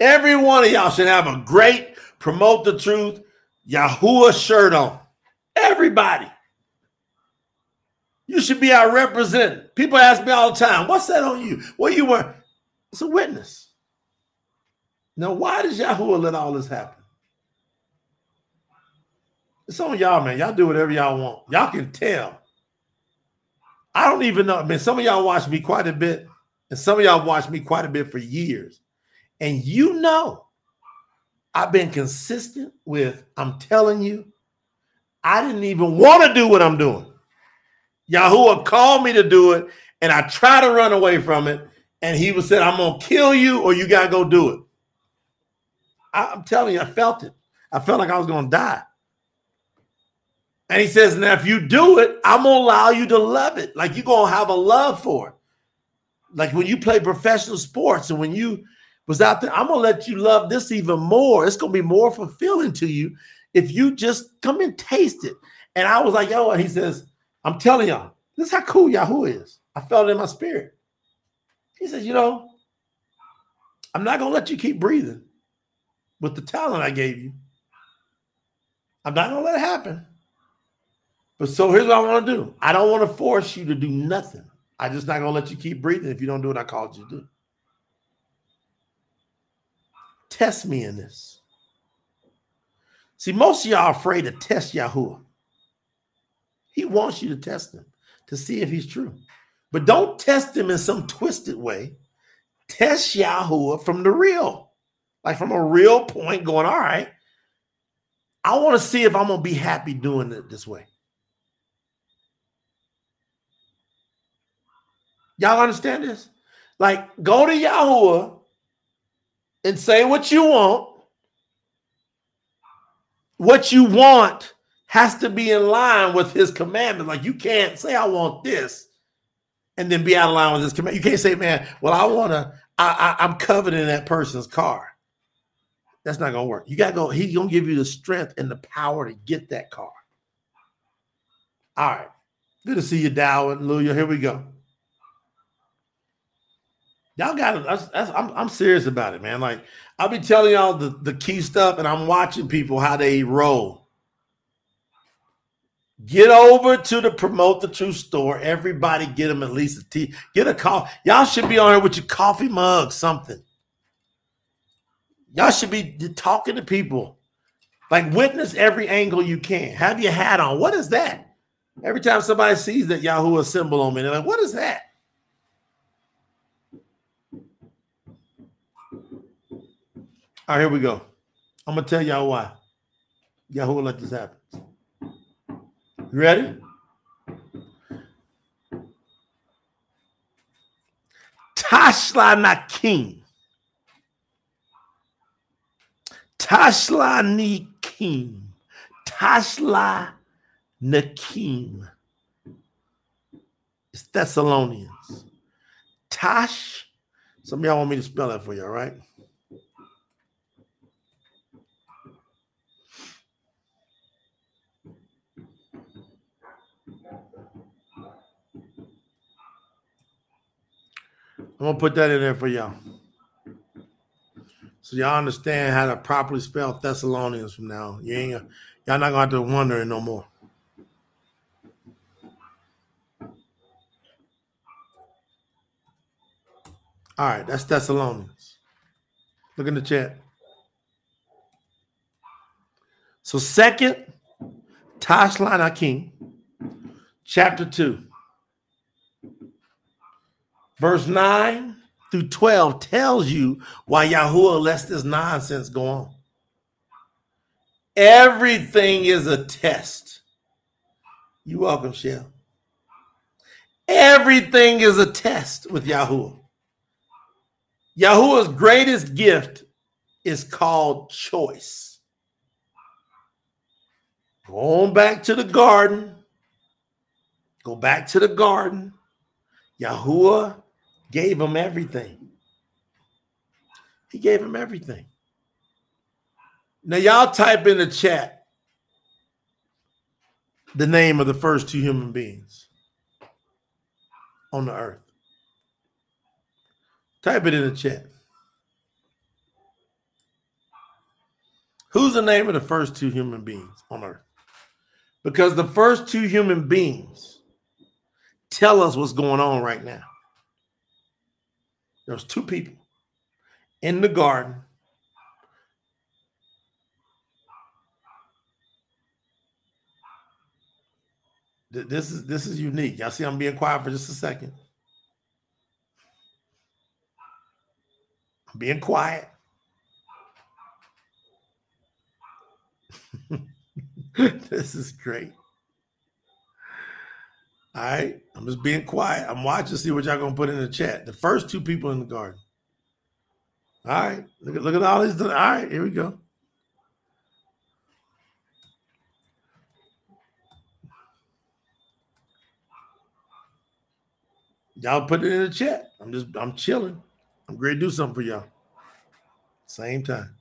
Every one of y'all should have a great promote the truth Yahuwah shirt on. Everybody. You should be our representative. People ask me all the time, what's that on you? What you wear? It's a witness. Now, why does Yahuwah let all this happen? It's on y'all, man. Y'all do whatever y'all want. Y'all can tell. I don't even know. I mean, some of y'all watch me quite a bit, and some of y'all watch me quite a bit for years. And you know, I've been consistent with, I'm telling you, I didn't even want to do what I'm doing. Yahuwah called me to do it, and I try to run away from it. And he was said, I'm gonna kill you, or you gotta go do it. I'm telling you, I felt it. I felt like I was to die. And he says, Now, if you do it, I'm going to allow you to love it. Like you're going to have a love for it. Like when you play professional sports and when you was out there, I'm going to let you love this even more. It's going to be more fulfilling to you if you just come and taste it. And I was like, Yo, and he says, I'm telling y'all, this is how cool Yahoo is. I felt it in my spirit. He says, You know, I'm not going to let you keep breathing with the talent I gave you. I'm not gonna let it happen. But so here's what I want to do. I don't want to force you to do nothing. I'm just not gonna let you keep breathing if you don't do what I called you to do. Test me in this. See, most of y'all afraid to test Yahuwah. He wants you to test him to see if he's true. But don't test him in some twisted way. Test Yahuwah from the real like from a real point, going, all right, I want to see if I'm to be happy doing it this way. Y'all understand this? Like, go to Yahuwah and say what you want. What you want has to be in line with his commandment. Like, you can't say, I want this, and then be out of line with his command. You can't say, man, well, I want to, I, I, I'm coveting that person's car. That's not gonna work. You gotta go. He's gonna give you the strength and the power to get that car. All right. Good to see you, Dow Hallelujah. Here we go. Y'all got that's, I'm, I'm serious about it, man. Like I'll be telling y'all the, the key stuff, and I'm watching people how they roll. Get over to the promote the truth store. Everybody get them at least a tea. Get a coffee. Y'all should be on here with your coffee mug, something. Y'all should be talking to people. Like witness every angle you can. Have your hat on. What is that? Every time somebody sees that Yahoo symbol on me, they're like, what is that? All right, here we go. I'm gonna tell y'all why. Yahuwah let this happen. You ready? Tashla Nakim. Tashla Nikim. Tashla Nakim. It's Thessalonians. Tash. Some of y'all want me to spell that for you, all right? Gonna put that in there for y'all. So y'all understand how to properly spell Thessalonians from now. You ain't y'all not gonna have to wonder no more. All right, that's Thessalonians. Look in the chat. So second, Tashlan King, chapter 2. Verse 9 through 12 tells you why Yahuwah lets this nonsense go on. Everything is a test. You welcome, Shell. Everything is a test with Yahuwah. Yahuwah's greatest gift is called choice. Going back to the garden, go back to the garden. Yahuwah gave him everything. He gave him everything. Now, y'all type in the chat the name of the first two human beings on the earth. Type it in the chat. Who's the name of the first two human beings on earth? Because the first two human beings tell us what's going on right now. There was two people in the garden. This is this is unique. Y'all see, I'm being quiet for just a second. I'm being quiet. this is great. All right. I'm just being quiet. I'm watching, to see what y'all gonna put in the chat. The first two people in the garden. All right. Look at look at all these. All right, here we go. Y'all put it in the chat. I'm just I'm chilling. I'm great to do something for y'all. Same time.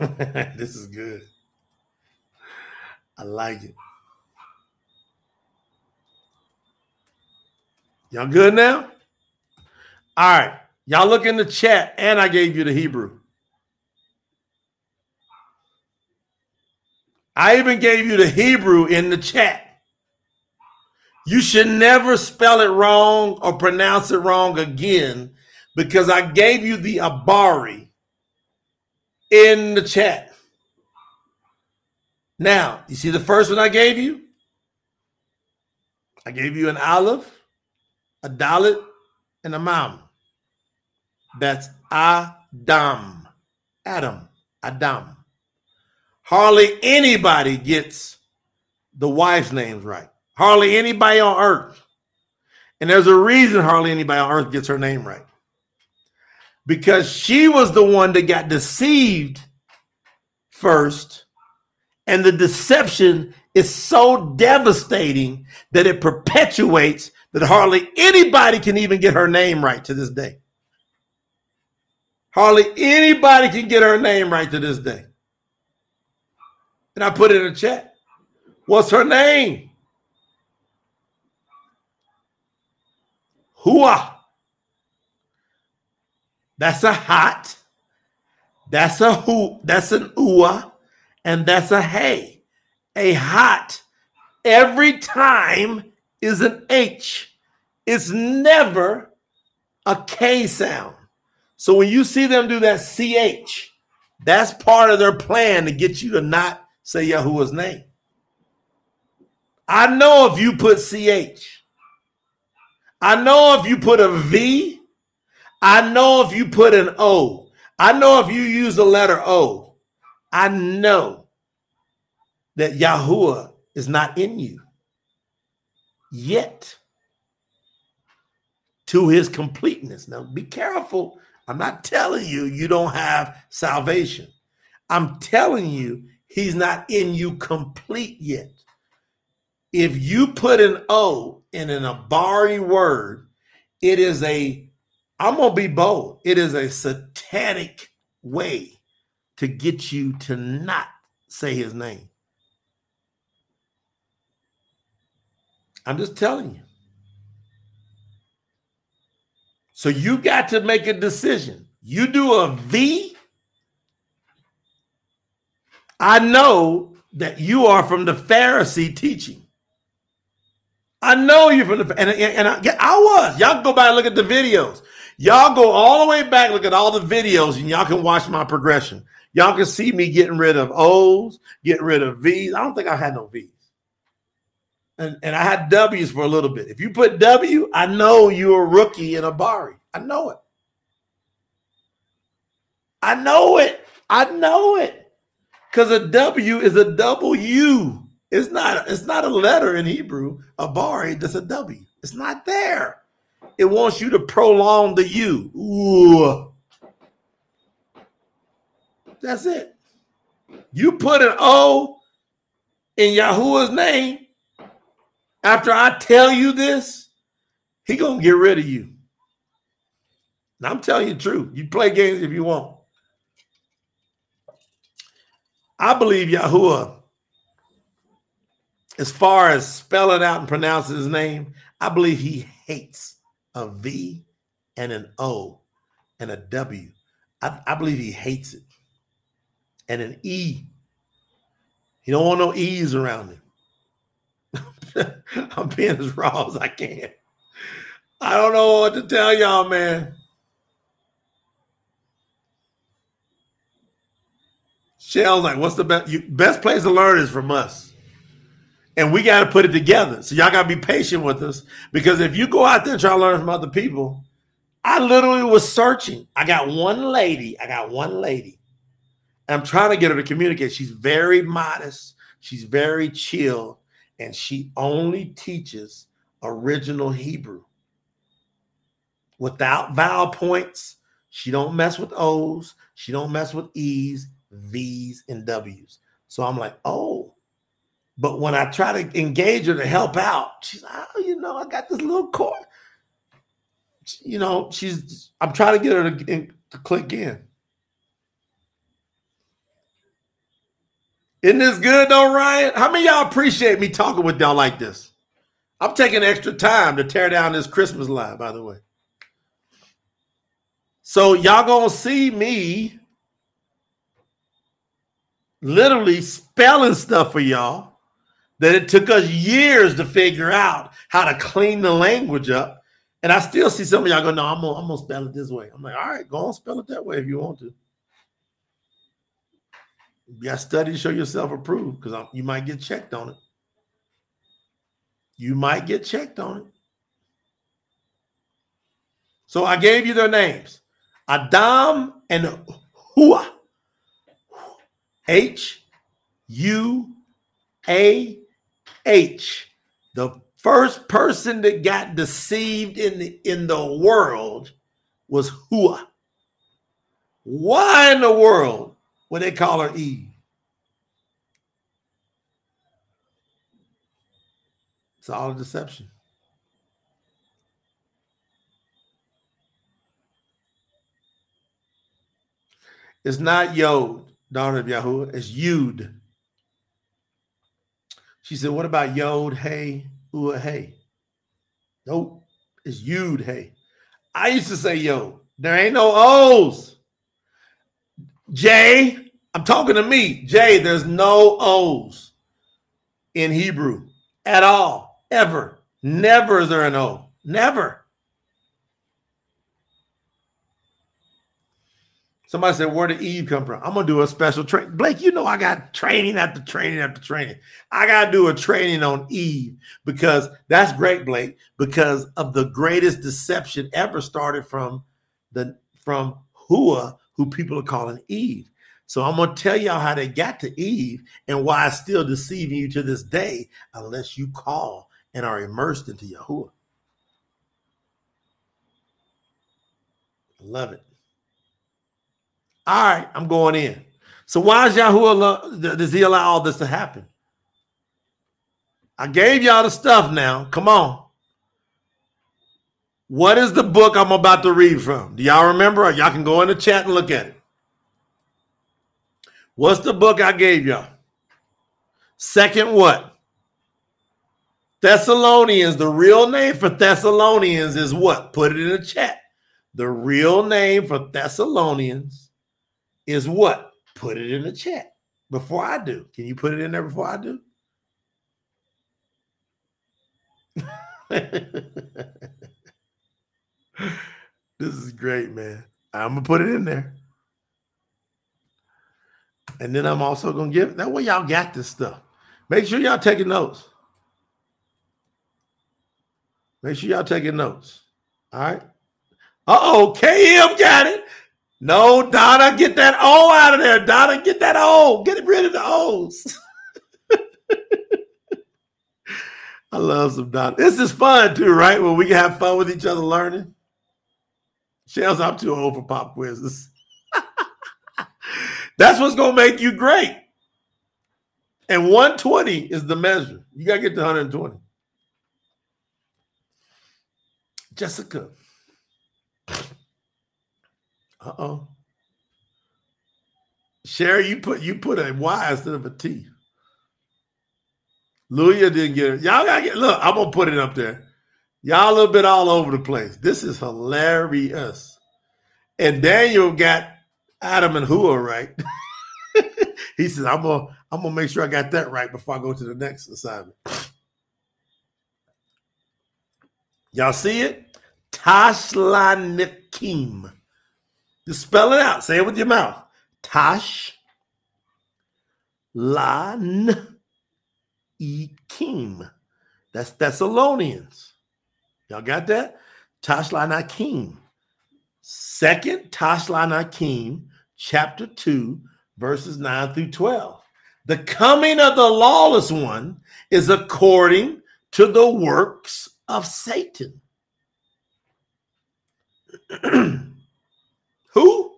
this is good. I like it. Y'all good now? All right. Y'all look in the chat, and I gave you the Hebrew. I even gave you the Hebrew in the chat. You should never spell it wrong or pronounce it wrong again because I gave you the Abari in the chat. Now, you see the first one I gave you? I gave you an olive, a Dalit, and a Mam. That's Adam. Adam. Adam. Hardly anybody gets the wife's names right. Hardly anybody on earth. And there's a reason hardly anybody on earth gets her name right because she was the one that got deceived first. And the deception is so devastating that it perpetuates that hardly anybody can even get her name right to this day. Hardly anybody can get her name right to this day. And I put it in the chat. What's her name? Hua. That's a hot. That's a who. That's an ua, and that's a hey. A hot every time is an H. It's never a K sound. So when you see them do that CH, that's part of their plan to get you to not say Yahuwah's name. I know if you put CH, I know if you put a V, I know if you put an O, I know if you use the letter O, I know that Yahuwah is not in you yet to his completeness. Now be careful. I'm not telling you you don't have salvation. I'm telling you he's not in you complete yet. If you put an O in an Abari word, it is a, I'm going to be bold, it is a satanic way to get you to not say his name. I'm just telling you. So you got to make a decision. You do a V. I know that you are from the Pharisee teaching. I know you're from the and, and, I, I was. Y'all go by and look at the videos. Y'all go all the way back, look at all the videos, and y'all can watch my progression. Y'all can see me getting rid of O's, getting rid of V's. I don't think I had no V's. And, and I had W's for a little bit. If you put W, I know you're a rookie in Abari. I know it. I know it. I know it. Because a W is a W. It's not, it's not a letter in Hebrew. Abari, that's a W. It's not there. It wants you to prolong the U. Ooh. That's it. You put an O in Yahuwah's name, after I tell you this, he gonna get rid of you. Now I'm telling you the truth. You play games if you want. I believe Yahuwah, as far as spelling out and pronouncing his name, I believe he hates a V and an O and a W. I, I believe he hates it. And an E. He don't want no E's around him. I'm being as raw as I can. I don't know what to tell y'all, man. Shell's like, what's the best you, best place to learn is from us. And we got to put it together. So y'all got to be patient with us because if you go out there and try to learn from other people, I literally was searching. I got one lady. I got one lady. I'm trying to get her to communicate. She's very modest. She's very chill and she only teaches original Hebrew without vowel points. She don't mess with O's. She don't mess with E's, V's, and W's. So I'm like, oh. But when I try to engage her to help out, she's like, oh, you know, I got this little core. You know, she's. I'm trying to get her to, to click in. Isn't this good though, Ryan? How many y'all appreciate me talking with y'all like this? I'm taking extra time to tear down this Christmas line, by the way. So y'all gonna see me literally spelling stuff for y'all that it took us years to figure out how to clean the language up. And I still see some of y'all go, no, I'm gonna, I'm gonna spell it this way. I'm like, all right, go on, spell it that way if you want to. To study show yourself approved because you might get checked on it. You might get checked on it. So I gave you their names Adam and Hua. H U A H. The first person that got deceived in the in the world was Hua. Why in the world would they call her Eve. It's all a deception. It's not Yod, daughter of Yahuwah. It's Yud. She said, What about Yod, Hey, Ua, Hey? Nope. It's Yud, Hey. I used to say Yod. There ain't no O's. Jay, I'm talking to me. Jay, there's no O's in Hebrew at all, ever. Never is there an O. Never. Somebody said, Where did Eve come from? I'm gonna do a special training. Blake, you know I got training after training after training. I gotta do a training on Eve because that's great, Blake, because of the greatest deception ever started from the from Hua, who people are calling Eve. So I'm gonna tell y'all how they got to Eve and why it's still deceiving you to this day, unless you call and are immersed into Yahuwah. Love it. All right, I'm going in. So why is Yahuwah does he allow all this to happen? I gave y'all the stuff now. Come on. What is the book I'm about to read from? Do y'all remember? Y'all can go in the chat and look at it. What's the book I gave y'all? Second what? Thessalonians. The real name for Thessalonians is what? Put it in the chat. The real name for Thessalonians is what? Put it in the chat before I do. Can you put it in there before I do? this is great, man. I'm gonna put it in there. And then I'm also gonna give that way y'all got this stuff. Make sure y'all taking notes. Make sure y'all taking notes. All right. Uh-oh, KM got it. No, Donna, get that O out of there. Donna, get that O. Get rid of the O's. I love some Donna. This is fun too, right? When we can have fun with each other learning. Shells, I'm too old for pop quizzes. That's what's gonna make you great. And 120 is the measure. You gotta get to 120. Jessica. Uh oh. Sherry, you put you put a Y instead of a T. Luya didn't get it. Y'all gotta get look, I'm gonna put it up there. Y'all a little bit all over the place. This is hilarious. And Daniel got Adam and Hua right. he says, I'm gonna I'm gonna make sure I got that right before I go to the next assignment. Y'all see it? Tashlanikim. Just spell it out. Say it with your mouth. Tash Lan Ekim. That's Thessalonians. Y'all got that? Tashlanakim. Second Tashlanakim, chapter 2, verses 9 through 12. The coming of the lawless one is according to the works of Satan. Who?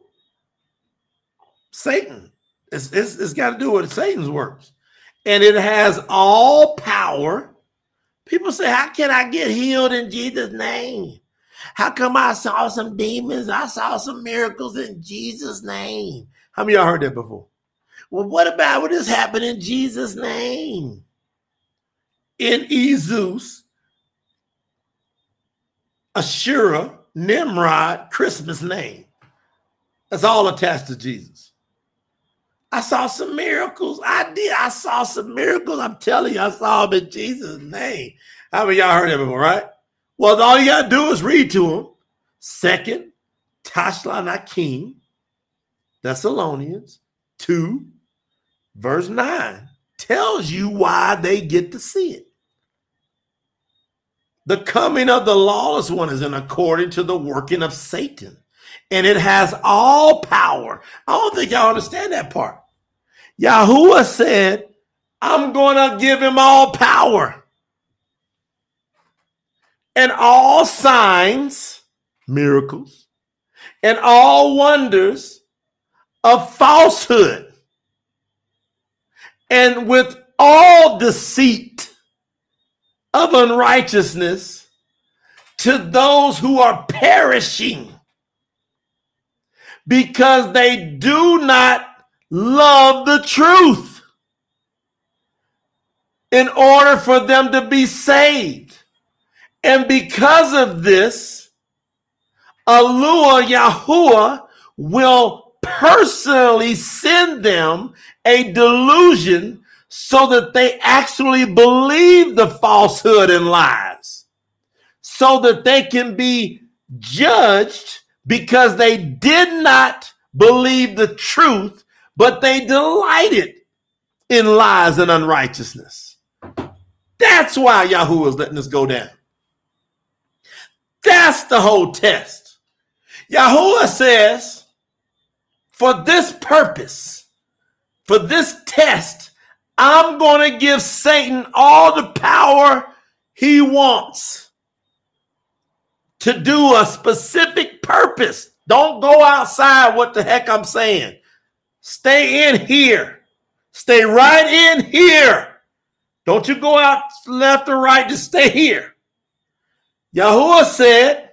Satan. It's, it's, it's got to do with Satan's works. And it has all power. People say, How can I get healed in Jesus' name? How come I saw some demons? I saw some miracles in Jesus' name. How many y'all heard that before? Well, what about what has happened in Jesus' name? In Ezus, Asherah, Nimrod, Christmas name. That's all attached to Jesus. I saw some miracles. I did. I saw some miracles. I'm telling you, I saw them in Jesus' name. How many y'all heard that before, right? Well, all you got to do is read to them. Second, Tashlanakim, Thessalonians 2, verse 9, tells you why they get to see it. The coming of the lawless one is in according to the working of Satan and it has all power. I don't think y'all understand that part. Yahuwah said, I'm going to give him all power and all signs, miracles, and all wonders of falsehood, and with all deceit of unrighteousness to those who are perishing because they do not love the truth in order for them to be saved. And because of this, Eluah Yahuwah will personally send them a delusion so that they actually believe the falsehood and lies, so that they can be judged because they did not believe the truth, but they delighted in lies and unrighteousness. That's why Yahweh is letting us go down. That's the whole test. Yahweh says, for this purpose, for this test, I'm going to give Satan all the power he wants to do a specific purpose. Don't go outside what the heck I'm saying. Stay in here. Stay right in here. Don't you go out left or right, just stay here. Yahuwah said,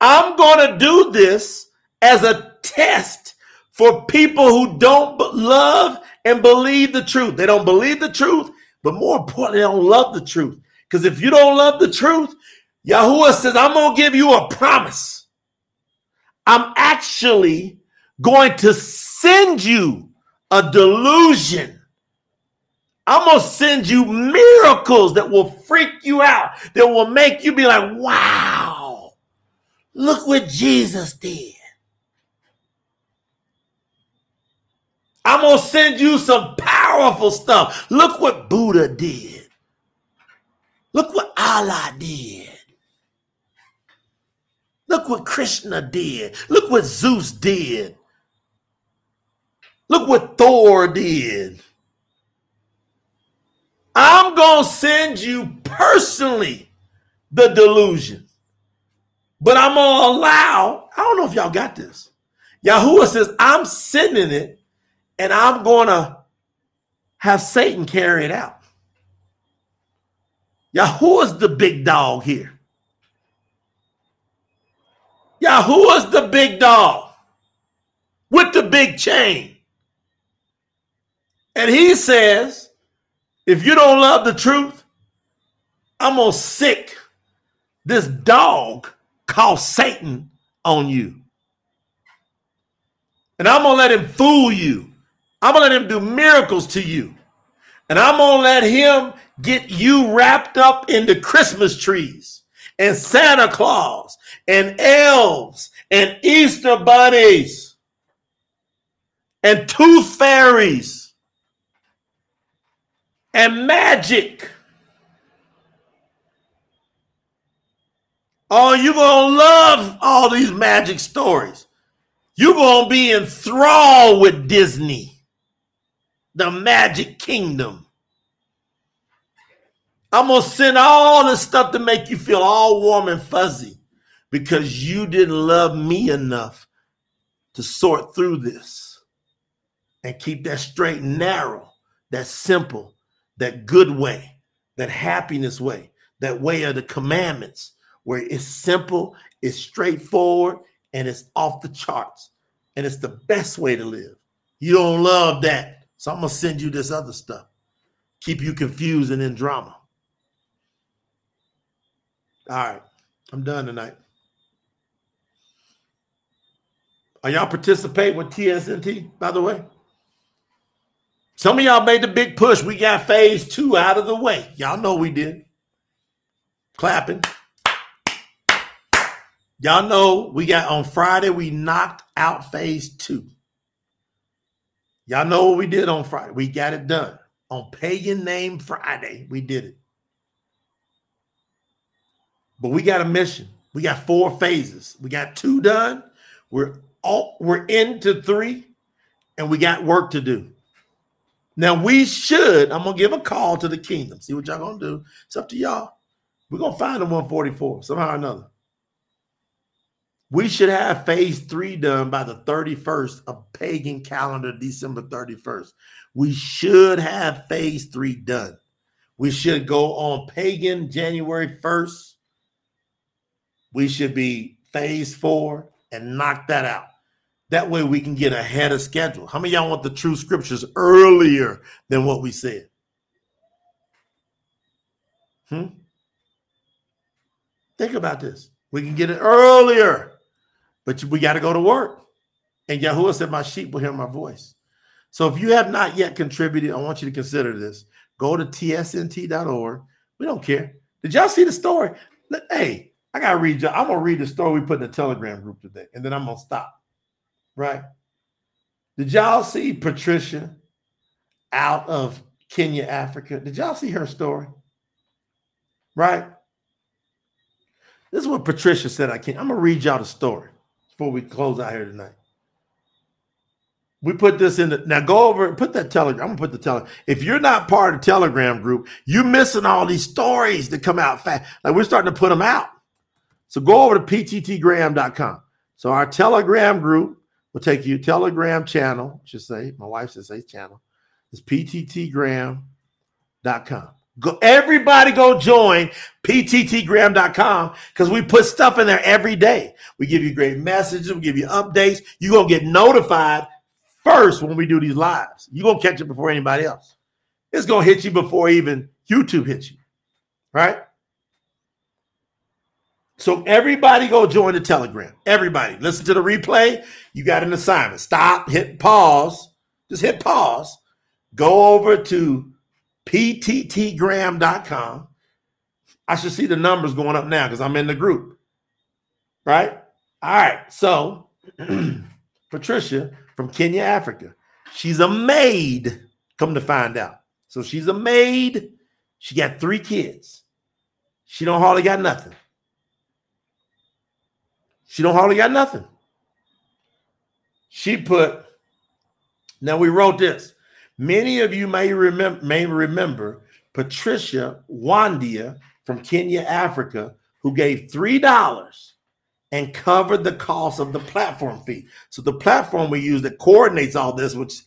I'm going to do this as a test for people who don't love and believe the truth. They don't believe the truth, but more importantly, they don't love the truth. Because if you don't love the truth, Yahuwah says, I'm going to give you a promise. I'm actually going to send you a delusion. I'm going to send you miracles that will freak you out, that will make you be like, wow, look what Jesus did. I'm going to send you some powerful stuff. Look what Buddha did. Look what Allah did. Look what Krishna did. Look what Zeus did. Look what Thor did. I'm going to send you personally the delusion. But I'm going to allow, I don't know if y'all got this. Yahuwah says, I'm sending it and I'm going to have Satan carry it out. Yahuwah's the big dog here. Yahuwah's the big dog with the big chain. And he says, if you don't love the truth, I'm going to sic this dog called Satan on you. And I'm going to let him fool you. I'm going to let him do miracles to you. And I'm going to let him get you wrapped up into Christmas trees and Santa Claus and elves and Easter bunnies and tooth fairies and magic. Oh, you're going to love all these magic stories. You're going to be enthralled with Disney, the Magic Kingdom. I'm going to send all this stuff to make you feel all warm and fuzzy because you didn't love me enough to sort through this and keep that straight and narrow, that simple, that good way, that happiness way, that way of the commandments, where it's simple, it's straightforward, and it's off the charts. And it's the best way to live. You don't love that. So I'm going to send you this other stuff. Keep you confused and in drama. All right. I'm done tonight. Are y'all participate with TSNT, by the way? Some of y'all made the big push. We got phase two out of the way. Y'all know we did. Clapping. Y'all know we got on Friday, we knocked out phase two. Y'all know what we did on Friday. We got it done. On Pagan Name Friday, we did it. But we got a mission. We got four phases. We got two done. We're all we're into three, and we got work to do. Now we should. I'm gonna give a call to the kingdom. See what y'all gonna do. It's up to y'all. We're gonna find the 144 somehow or another. We should have phase three done by the 31st of pagan calendar, December 31st. We should have phase three done. We should go on pagan January 1st. We should be phase four and knock that out. That way we can get ahead of schedule. How many y'all want the true scriptures earlier than what we said? Hmm? Think about this. We can get it earlier, but we got to go to work. And Yahuwah said, My sheep will hear my voice. So if you have not yet contributed, I want you to consider this. Go to tsnt.org. We don't care. Did y'all see the story? Hey, I gotta read. I'm gonna read the story we put in the Telegram group today, and then I'm gonna stop. Right? Did y'all see Patricia out of Kenya, Africa? Did y'all see her story? Right? This is what Patricia said. I can't. I'm gonna read y'all the story before we close out here tonight. We put this in the now go over and put that telegram. I'm gonna put the telegram. If you're not part of the telegram group, you're missing all these stories that come out fast. Like we're starting to put them out. So go over to pttgraham.com. So our telegram group will take you telegram channel, I should say, my wife says say channel. It's pttgraham.com. Go everybody go join pttgraham.com because we put stuff in there every day. We give you great messages, we give you updates. You're gonna get notified first when we do these lives. You're gonna catch it before anybody else. It's gonna hit you before even YouTube hits you, right? So everybody go join the Telegram. Everybody listen to the replay. You got an assignment. Stop, hit pause. Just hit pause. Go over to pttgraham.com. I should see the numbers going up now because I'm in the group. Right? All right. So, Patricia from Kenya, Africa, she's a maid, come to find out. So, she's a maid. She got three kids. She don't hardly got nothing. She don't hardly got nothing. She put, now we wrote this. Many of you may remember may remember Patricia Wandia from Kenya, Africa, who gave three dollars and covered the cost of the platform fee. So the platform we use that coordinates all this, which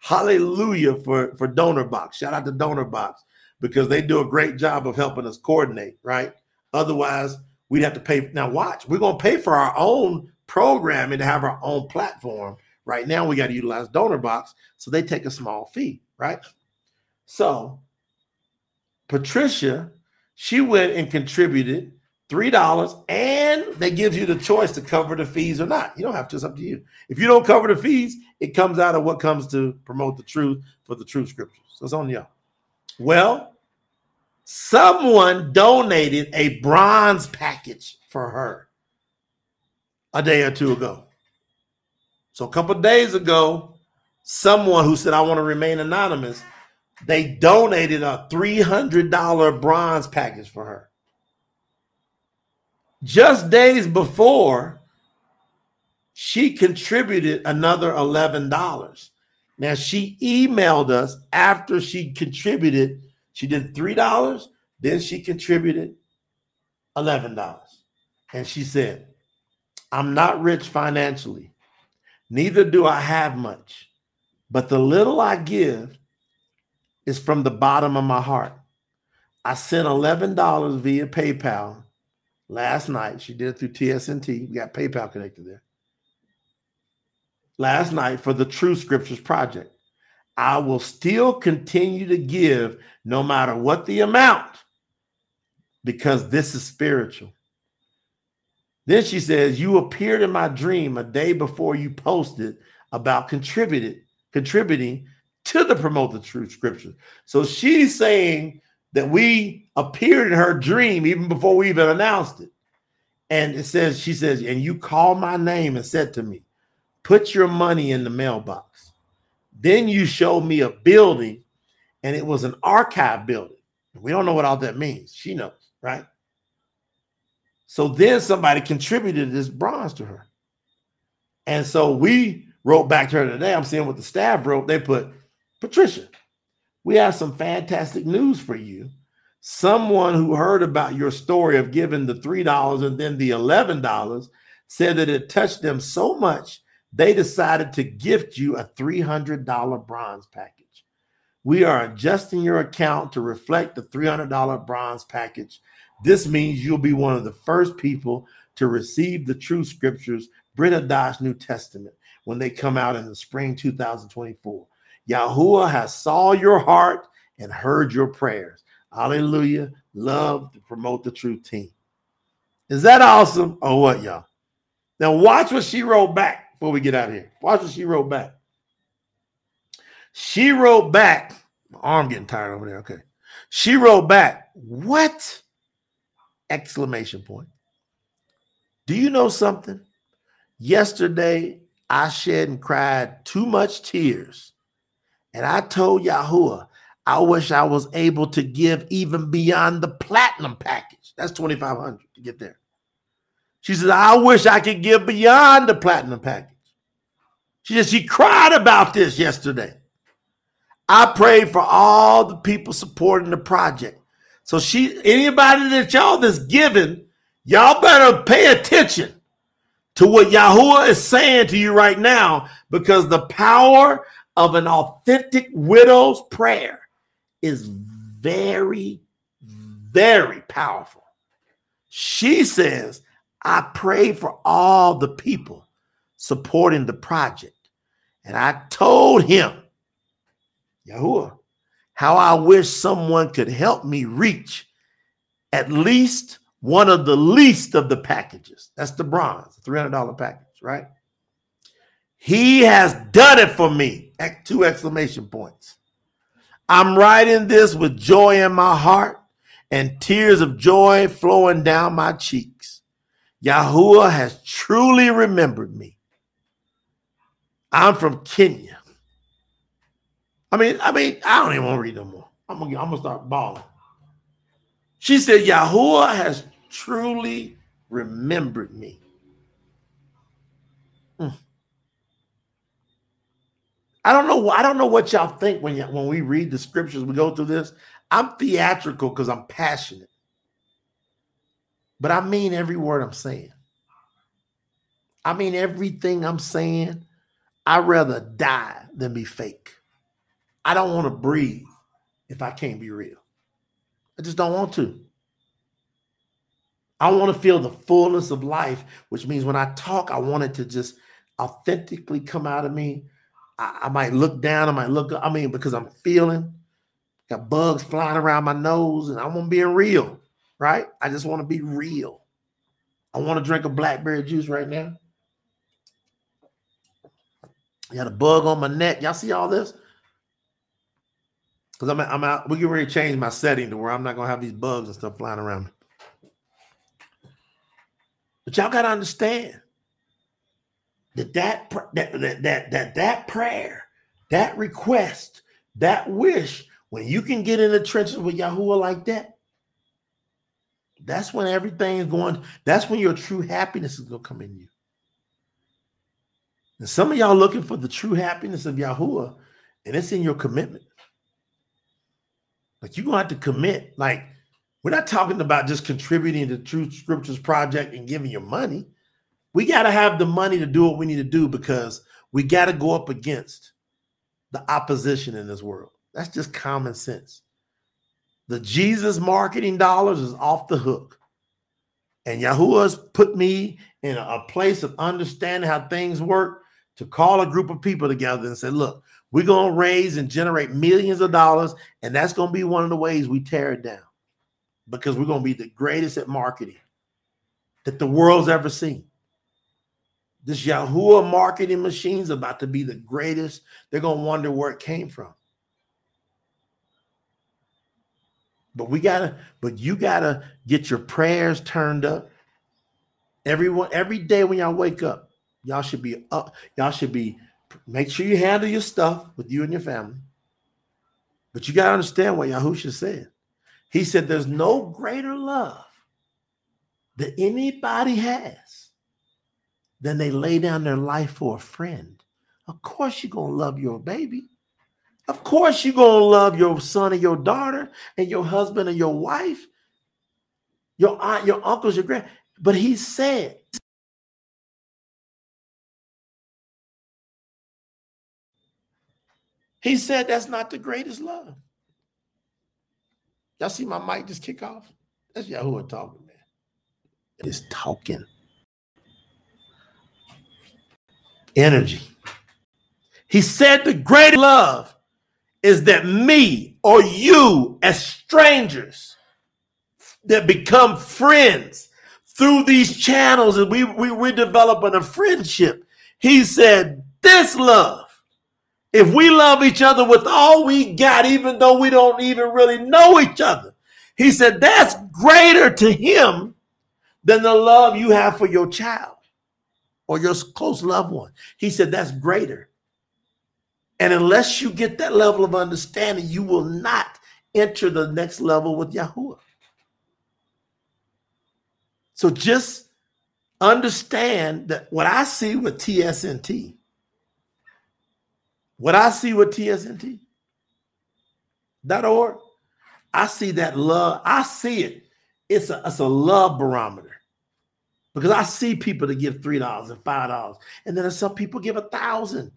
hallelujah for for DonorBox. Shout out to DonorBox because they do a great job of helping us coordinate. Right? Otherwise, we'd have to pay. Now watch, we're gonna pay for our own programming to have our own platform Right now, we got to utilize DonorBox, so they take a small fee, right? So, Patricia, she went and contributed three dollars, and they give you the choice to cover the fees or not. You don't have to; it's up to you. If you don't cover the fees, it comes out of what comes to promote the truth for the true scriptures. So it's on y'all. Well, someone donated a bronze package for her a day or two ago. So a couple days ago, someone who said, I want to remain anonymous, they donated a $300 bronze package for her. Just days before, she contributed another $11. Now she emailed us after she contributed. She did $3, then she contributed $11. And she said, I'm not rich financially, Neither do I have much, but the little I give is from the bottom of my heart. I sent $11 via PayPal last night. She did it through TSNT. We got PayPal connected there. Last night for the True Scriptures Project. I will still continue to give no matter what the amount because this is spiritual. Then she says, You appeared in my dream a day before you posted about contributed, contributing to the promote the truth scripture. So she's saying that we appeared in her dream even before we even announced it. And it says, she says, and you called my name and said to me, put your money in the mailbox. Then you showed me a building, and it was an archive building. We don't know what all that means. She knows, right? So then somebody contributed this bronze to her. And so we wrote back to her today. I'm seeing what the staff wrote. They put, Patricia, we have some fantastic news for you. Someone who heard about your story of giving the $3 and then the $11 said that it touched them so much, they decided to gift you a $300 bronze package. We are adjusting your account to reflect the $300 bronze package this means you'll be one of the first people to receive the true scriptures, Brit Hadash New Testament, when they come out in the spring 2024. Yahuwah has saw your heart and heard your prayers. Hallelujah. Love to promote the truth team. Is that awesome or what, y'all? Now, watch what she wrote back before we get out of here. Watch what she wrote back. She wrote back, my arm getting tired over there. Okay. She wrote back, What? Exclamation point. Do you know something? Yesterday, I shed and cried too much tears. And I told Yahuwah, I wish I was able to give even beyond the platinum package. That's 2500 to get there. She says, I wish I could give beyond the platinum package. She said, she cried about this yesterday. I prayed for all the people supporting the project. So she, anybody that y'all that's giving, y'all better pay attention to what Yahuwah is saying to you right now, because the power of an authentic widow's prayer is very, very powerful. She says, I pray for all the people supporting the project. And I told him, Yahuwah, how I wish someone could help me reach at least one of the least of the packages. That's the bronze, $300 package, right? He has done it for me. at Two exclamation points. I'm writing this with joy in my heart and tears of joy flowing down my cheeks. Yahuwah has truly remembered me. I'm from Kenya. I mean, I mean, I don't even want to read no more. I'm gonna, I'm gonna start bawling. She said, Yahuwah has truly remembered me. Mm. I don't know. I don't know what y'all think when you, when we read the scriptures. We go through this. I'm theatrical because I'm passionate, but I mean every word I'm saying. I mean everything I'm saying. I'd rather die than be fake. I don't want to breathe if I can't be real. I just don't want to. I want to feel the fullness of life, which means when I talk, I want it to just authentically come out of me. I, I might look down, I might look up, I mean, because I'm feeling got bugs flying around my nose, and I want to be real, right? I just want to be real. I want to drink a blackberry juice right now. You got a bug on my neck. Y'all see all this? Because I'm, I'm out. We can really change my setting to where I'm not gonna have these bugs and stuff flying around me. But y'all gotta understand that that that that that that, that prayer, that request, that wish, when you can get in the trenches with Yahuwah like that, that's when everything is going. That's when your true happiness is gonna come in you. And some of y'all looking for the true happiness of Yahuwah, and it's in your commitment. Like you're gonna have to commit. Like we're not talking about just contributing to Truth Scriptures Project and giving your money. We got to have the money to do what we need to do because we got to go up against the opposition in this world. That's just common sense. The Jesus marketing dollars is off the hook. And Yahuwah's put me in a place of understanding how things work to call a group of people together and say, look, we're going to raise and generate millions of dollars. And that's going to be one of the ways we tear it down because we're going to be the greatest at marketing that the world's ever seen. This Yahuwah marketing machine is about to be the greatest. They're going to wonder where it came from. But we gotta, but you gotta get your prayers turned up. Everyone, every day when y'all wake up, y'all should be up. Y'all should be make sure you handle your stuff with you and your family. But you got to understand what Yahusha said. He said, There's no greater love that anybody has than they lay down their life for a friend. Of course, you're to love your baby. Of course, you're going to love your son and your daughter and your husband and your wife, your aunt, your uncles, your grand. But he said, He said that's not the greatest love. Y'all see my mic just kick off? That's Yahuwah talking, man. It is talking. Energy. He said the greatest love is that me or you as strangers that become friends through these channels and we, we, we're developing a friendship. He said, this love if we love each other with all we got, even though we don't even really know each other, he said that's greater to him than the love you have for your child. or your close loved one. He said that's greater. And unless you get that level of understanding, you will not enter the next level with Yahuwah. So just understand that what I see with TSNT, what I see with TSNT, that org, I see that love. I see it. It's a, it's a love barometer because I see people that give three dollars and five dollars, and then some people give a thousand.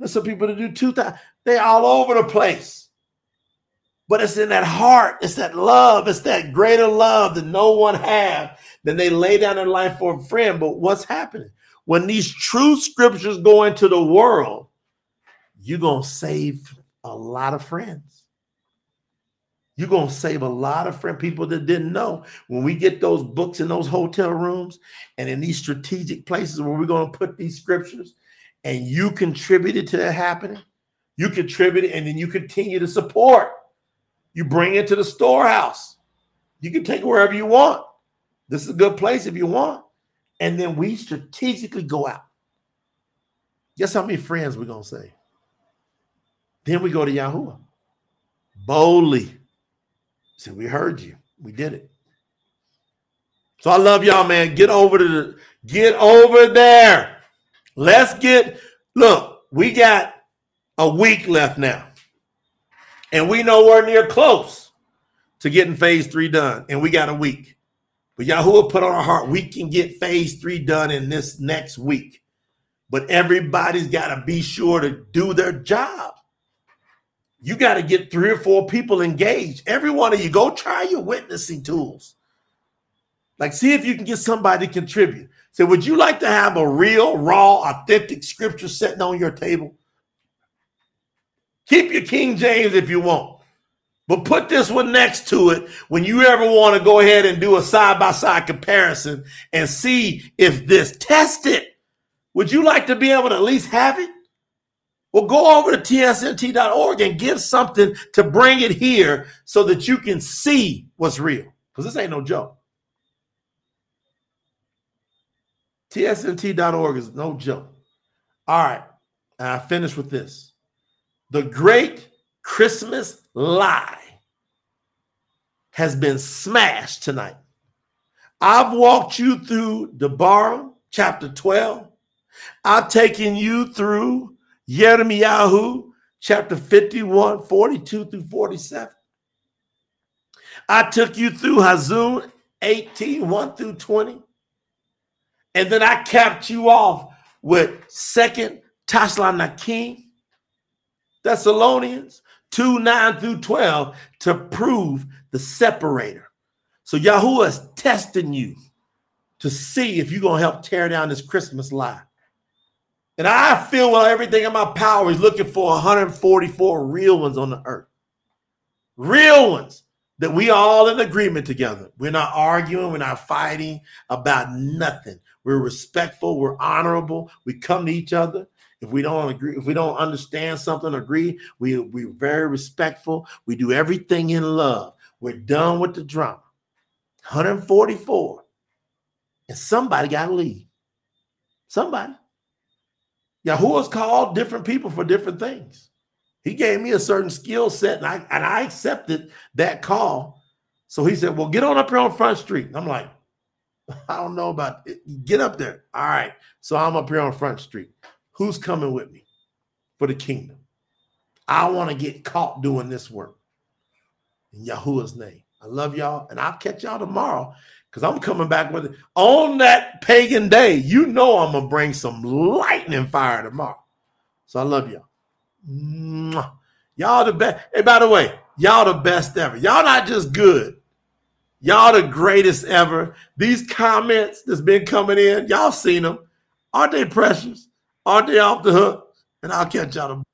There's some people that do two thousand. They're all over the place. But it's in that heart, it's that love, it's that greater love that no one have. Then they lay down their life for a friend. But what's happening? When these true scriptures go into the world, you're gonna save a lot of friends. You're going to save a lot of friend people that didn't know. When we get those books in those hotel rooms and in these strategic places where we're going to put these scriptures, and you contributed to that happening, you contributed and then you continue to support. You bring it to the storehouse. You can take it wherever you want. This is a good place if you want. And then we strategically go out. Guess how many friends we're going to say? Then we go to Yahuwah boldly Said, we heard you. We did it. So I love y'all, man. Get over to the get over there. Let's get look, we got a week left now. And we know we're near close to getting phase three done. And we got a week. But Yahuwah put on our heart, we can get phase three done in this next week. But everybody's got to be sure to do their job you got to get three or four people engaged. Every one of you, go try your witnessing tools. Like, see if you can get somebody to contribute. Say, would you like to have a real, raw, authentic scripture sitting on your table? Keep your King James if you want, but put this one next to it when you ever want to go ahead and do a side by side comparison and see if this test it. Would you like to be able to at least have it? Well, go over to tsnt.org and give something to bring it here so that you can see what's real. Because this ain't no joke. tsnt.org is no joke. All right. And I finish with this. The great Christmas lie has been smashed tonight. I've walked you through Debarim chapter 12. I've taken you through Yirmiyahu chapter 51, 42 through 47. I took you through Hazun 18, 1 through 20. And then I capped you off with second Thessalonians, Thessalonians 2, 9 through 12 to prove the separator. So Yahuwah is testing you to see if you're going to help tear down this Christmas lie. And I feel with everything in my power is looking for 144 real ones on the earth. Real ones that we all in agreement together. We're not arguing, we're not fighting about nothing. We're respectful, we're honorable. We come to each other. If we don't agree, if we don't understand something, agree, we, we're very respectful. We do everything in love. We're done with the drama. 144. And somebody got to leave. Somebody. Yahuwah's called different people for different things. He gave me a certain skill set, and I and I accepted that call. So he said, Well, get on up here on Front Street. I'm like, I don't know about it. Get up there. All right. So I'm up here on Front Street. Who's coming with me for the kingdom? I want to get caught doing this work in Yahuwah's name. I love y'all, and I'll catch y'all tomorrow because I'm coming back with it on that pagan day. You know I'm gonna bring some lightning fire tomorrow. So I love y'all. Mwah. Y'all the best. Hey, by the way, y'all the best ever. Y'all not just good. Y'all the greatest ever. These comments that's been coming in, y'all seen them. Aren't they precious? Aren't they off the hook? And I'll catch y'all tomorrow.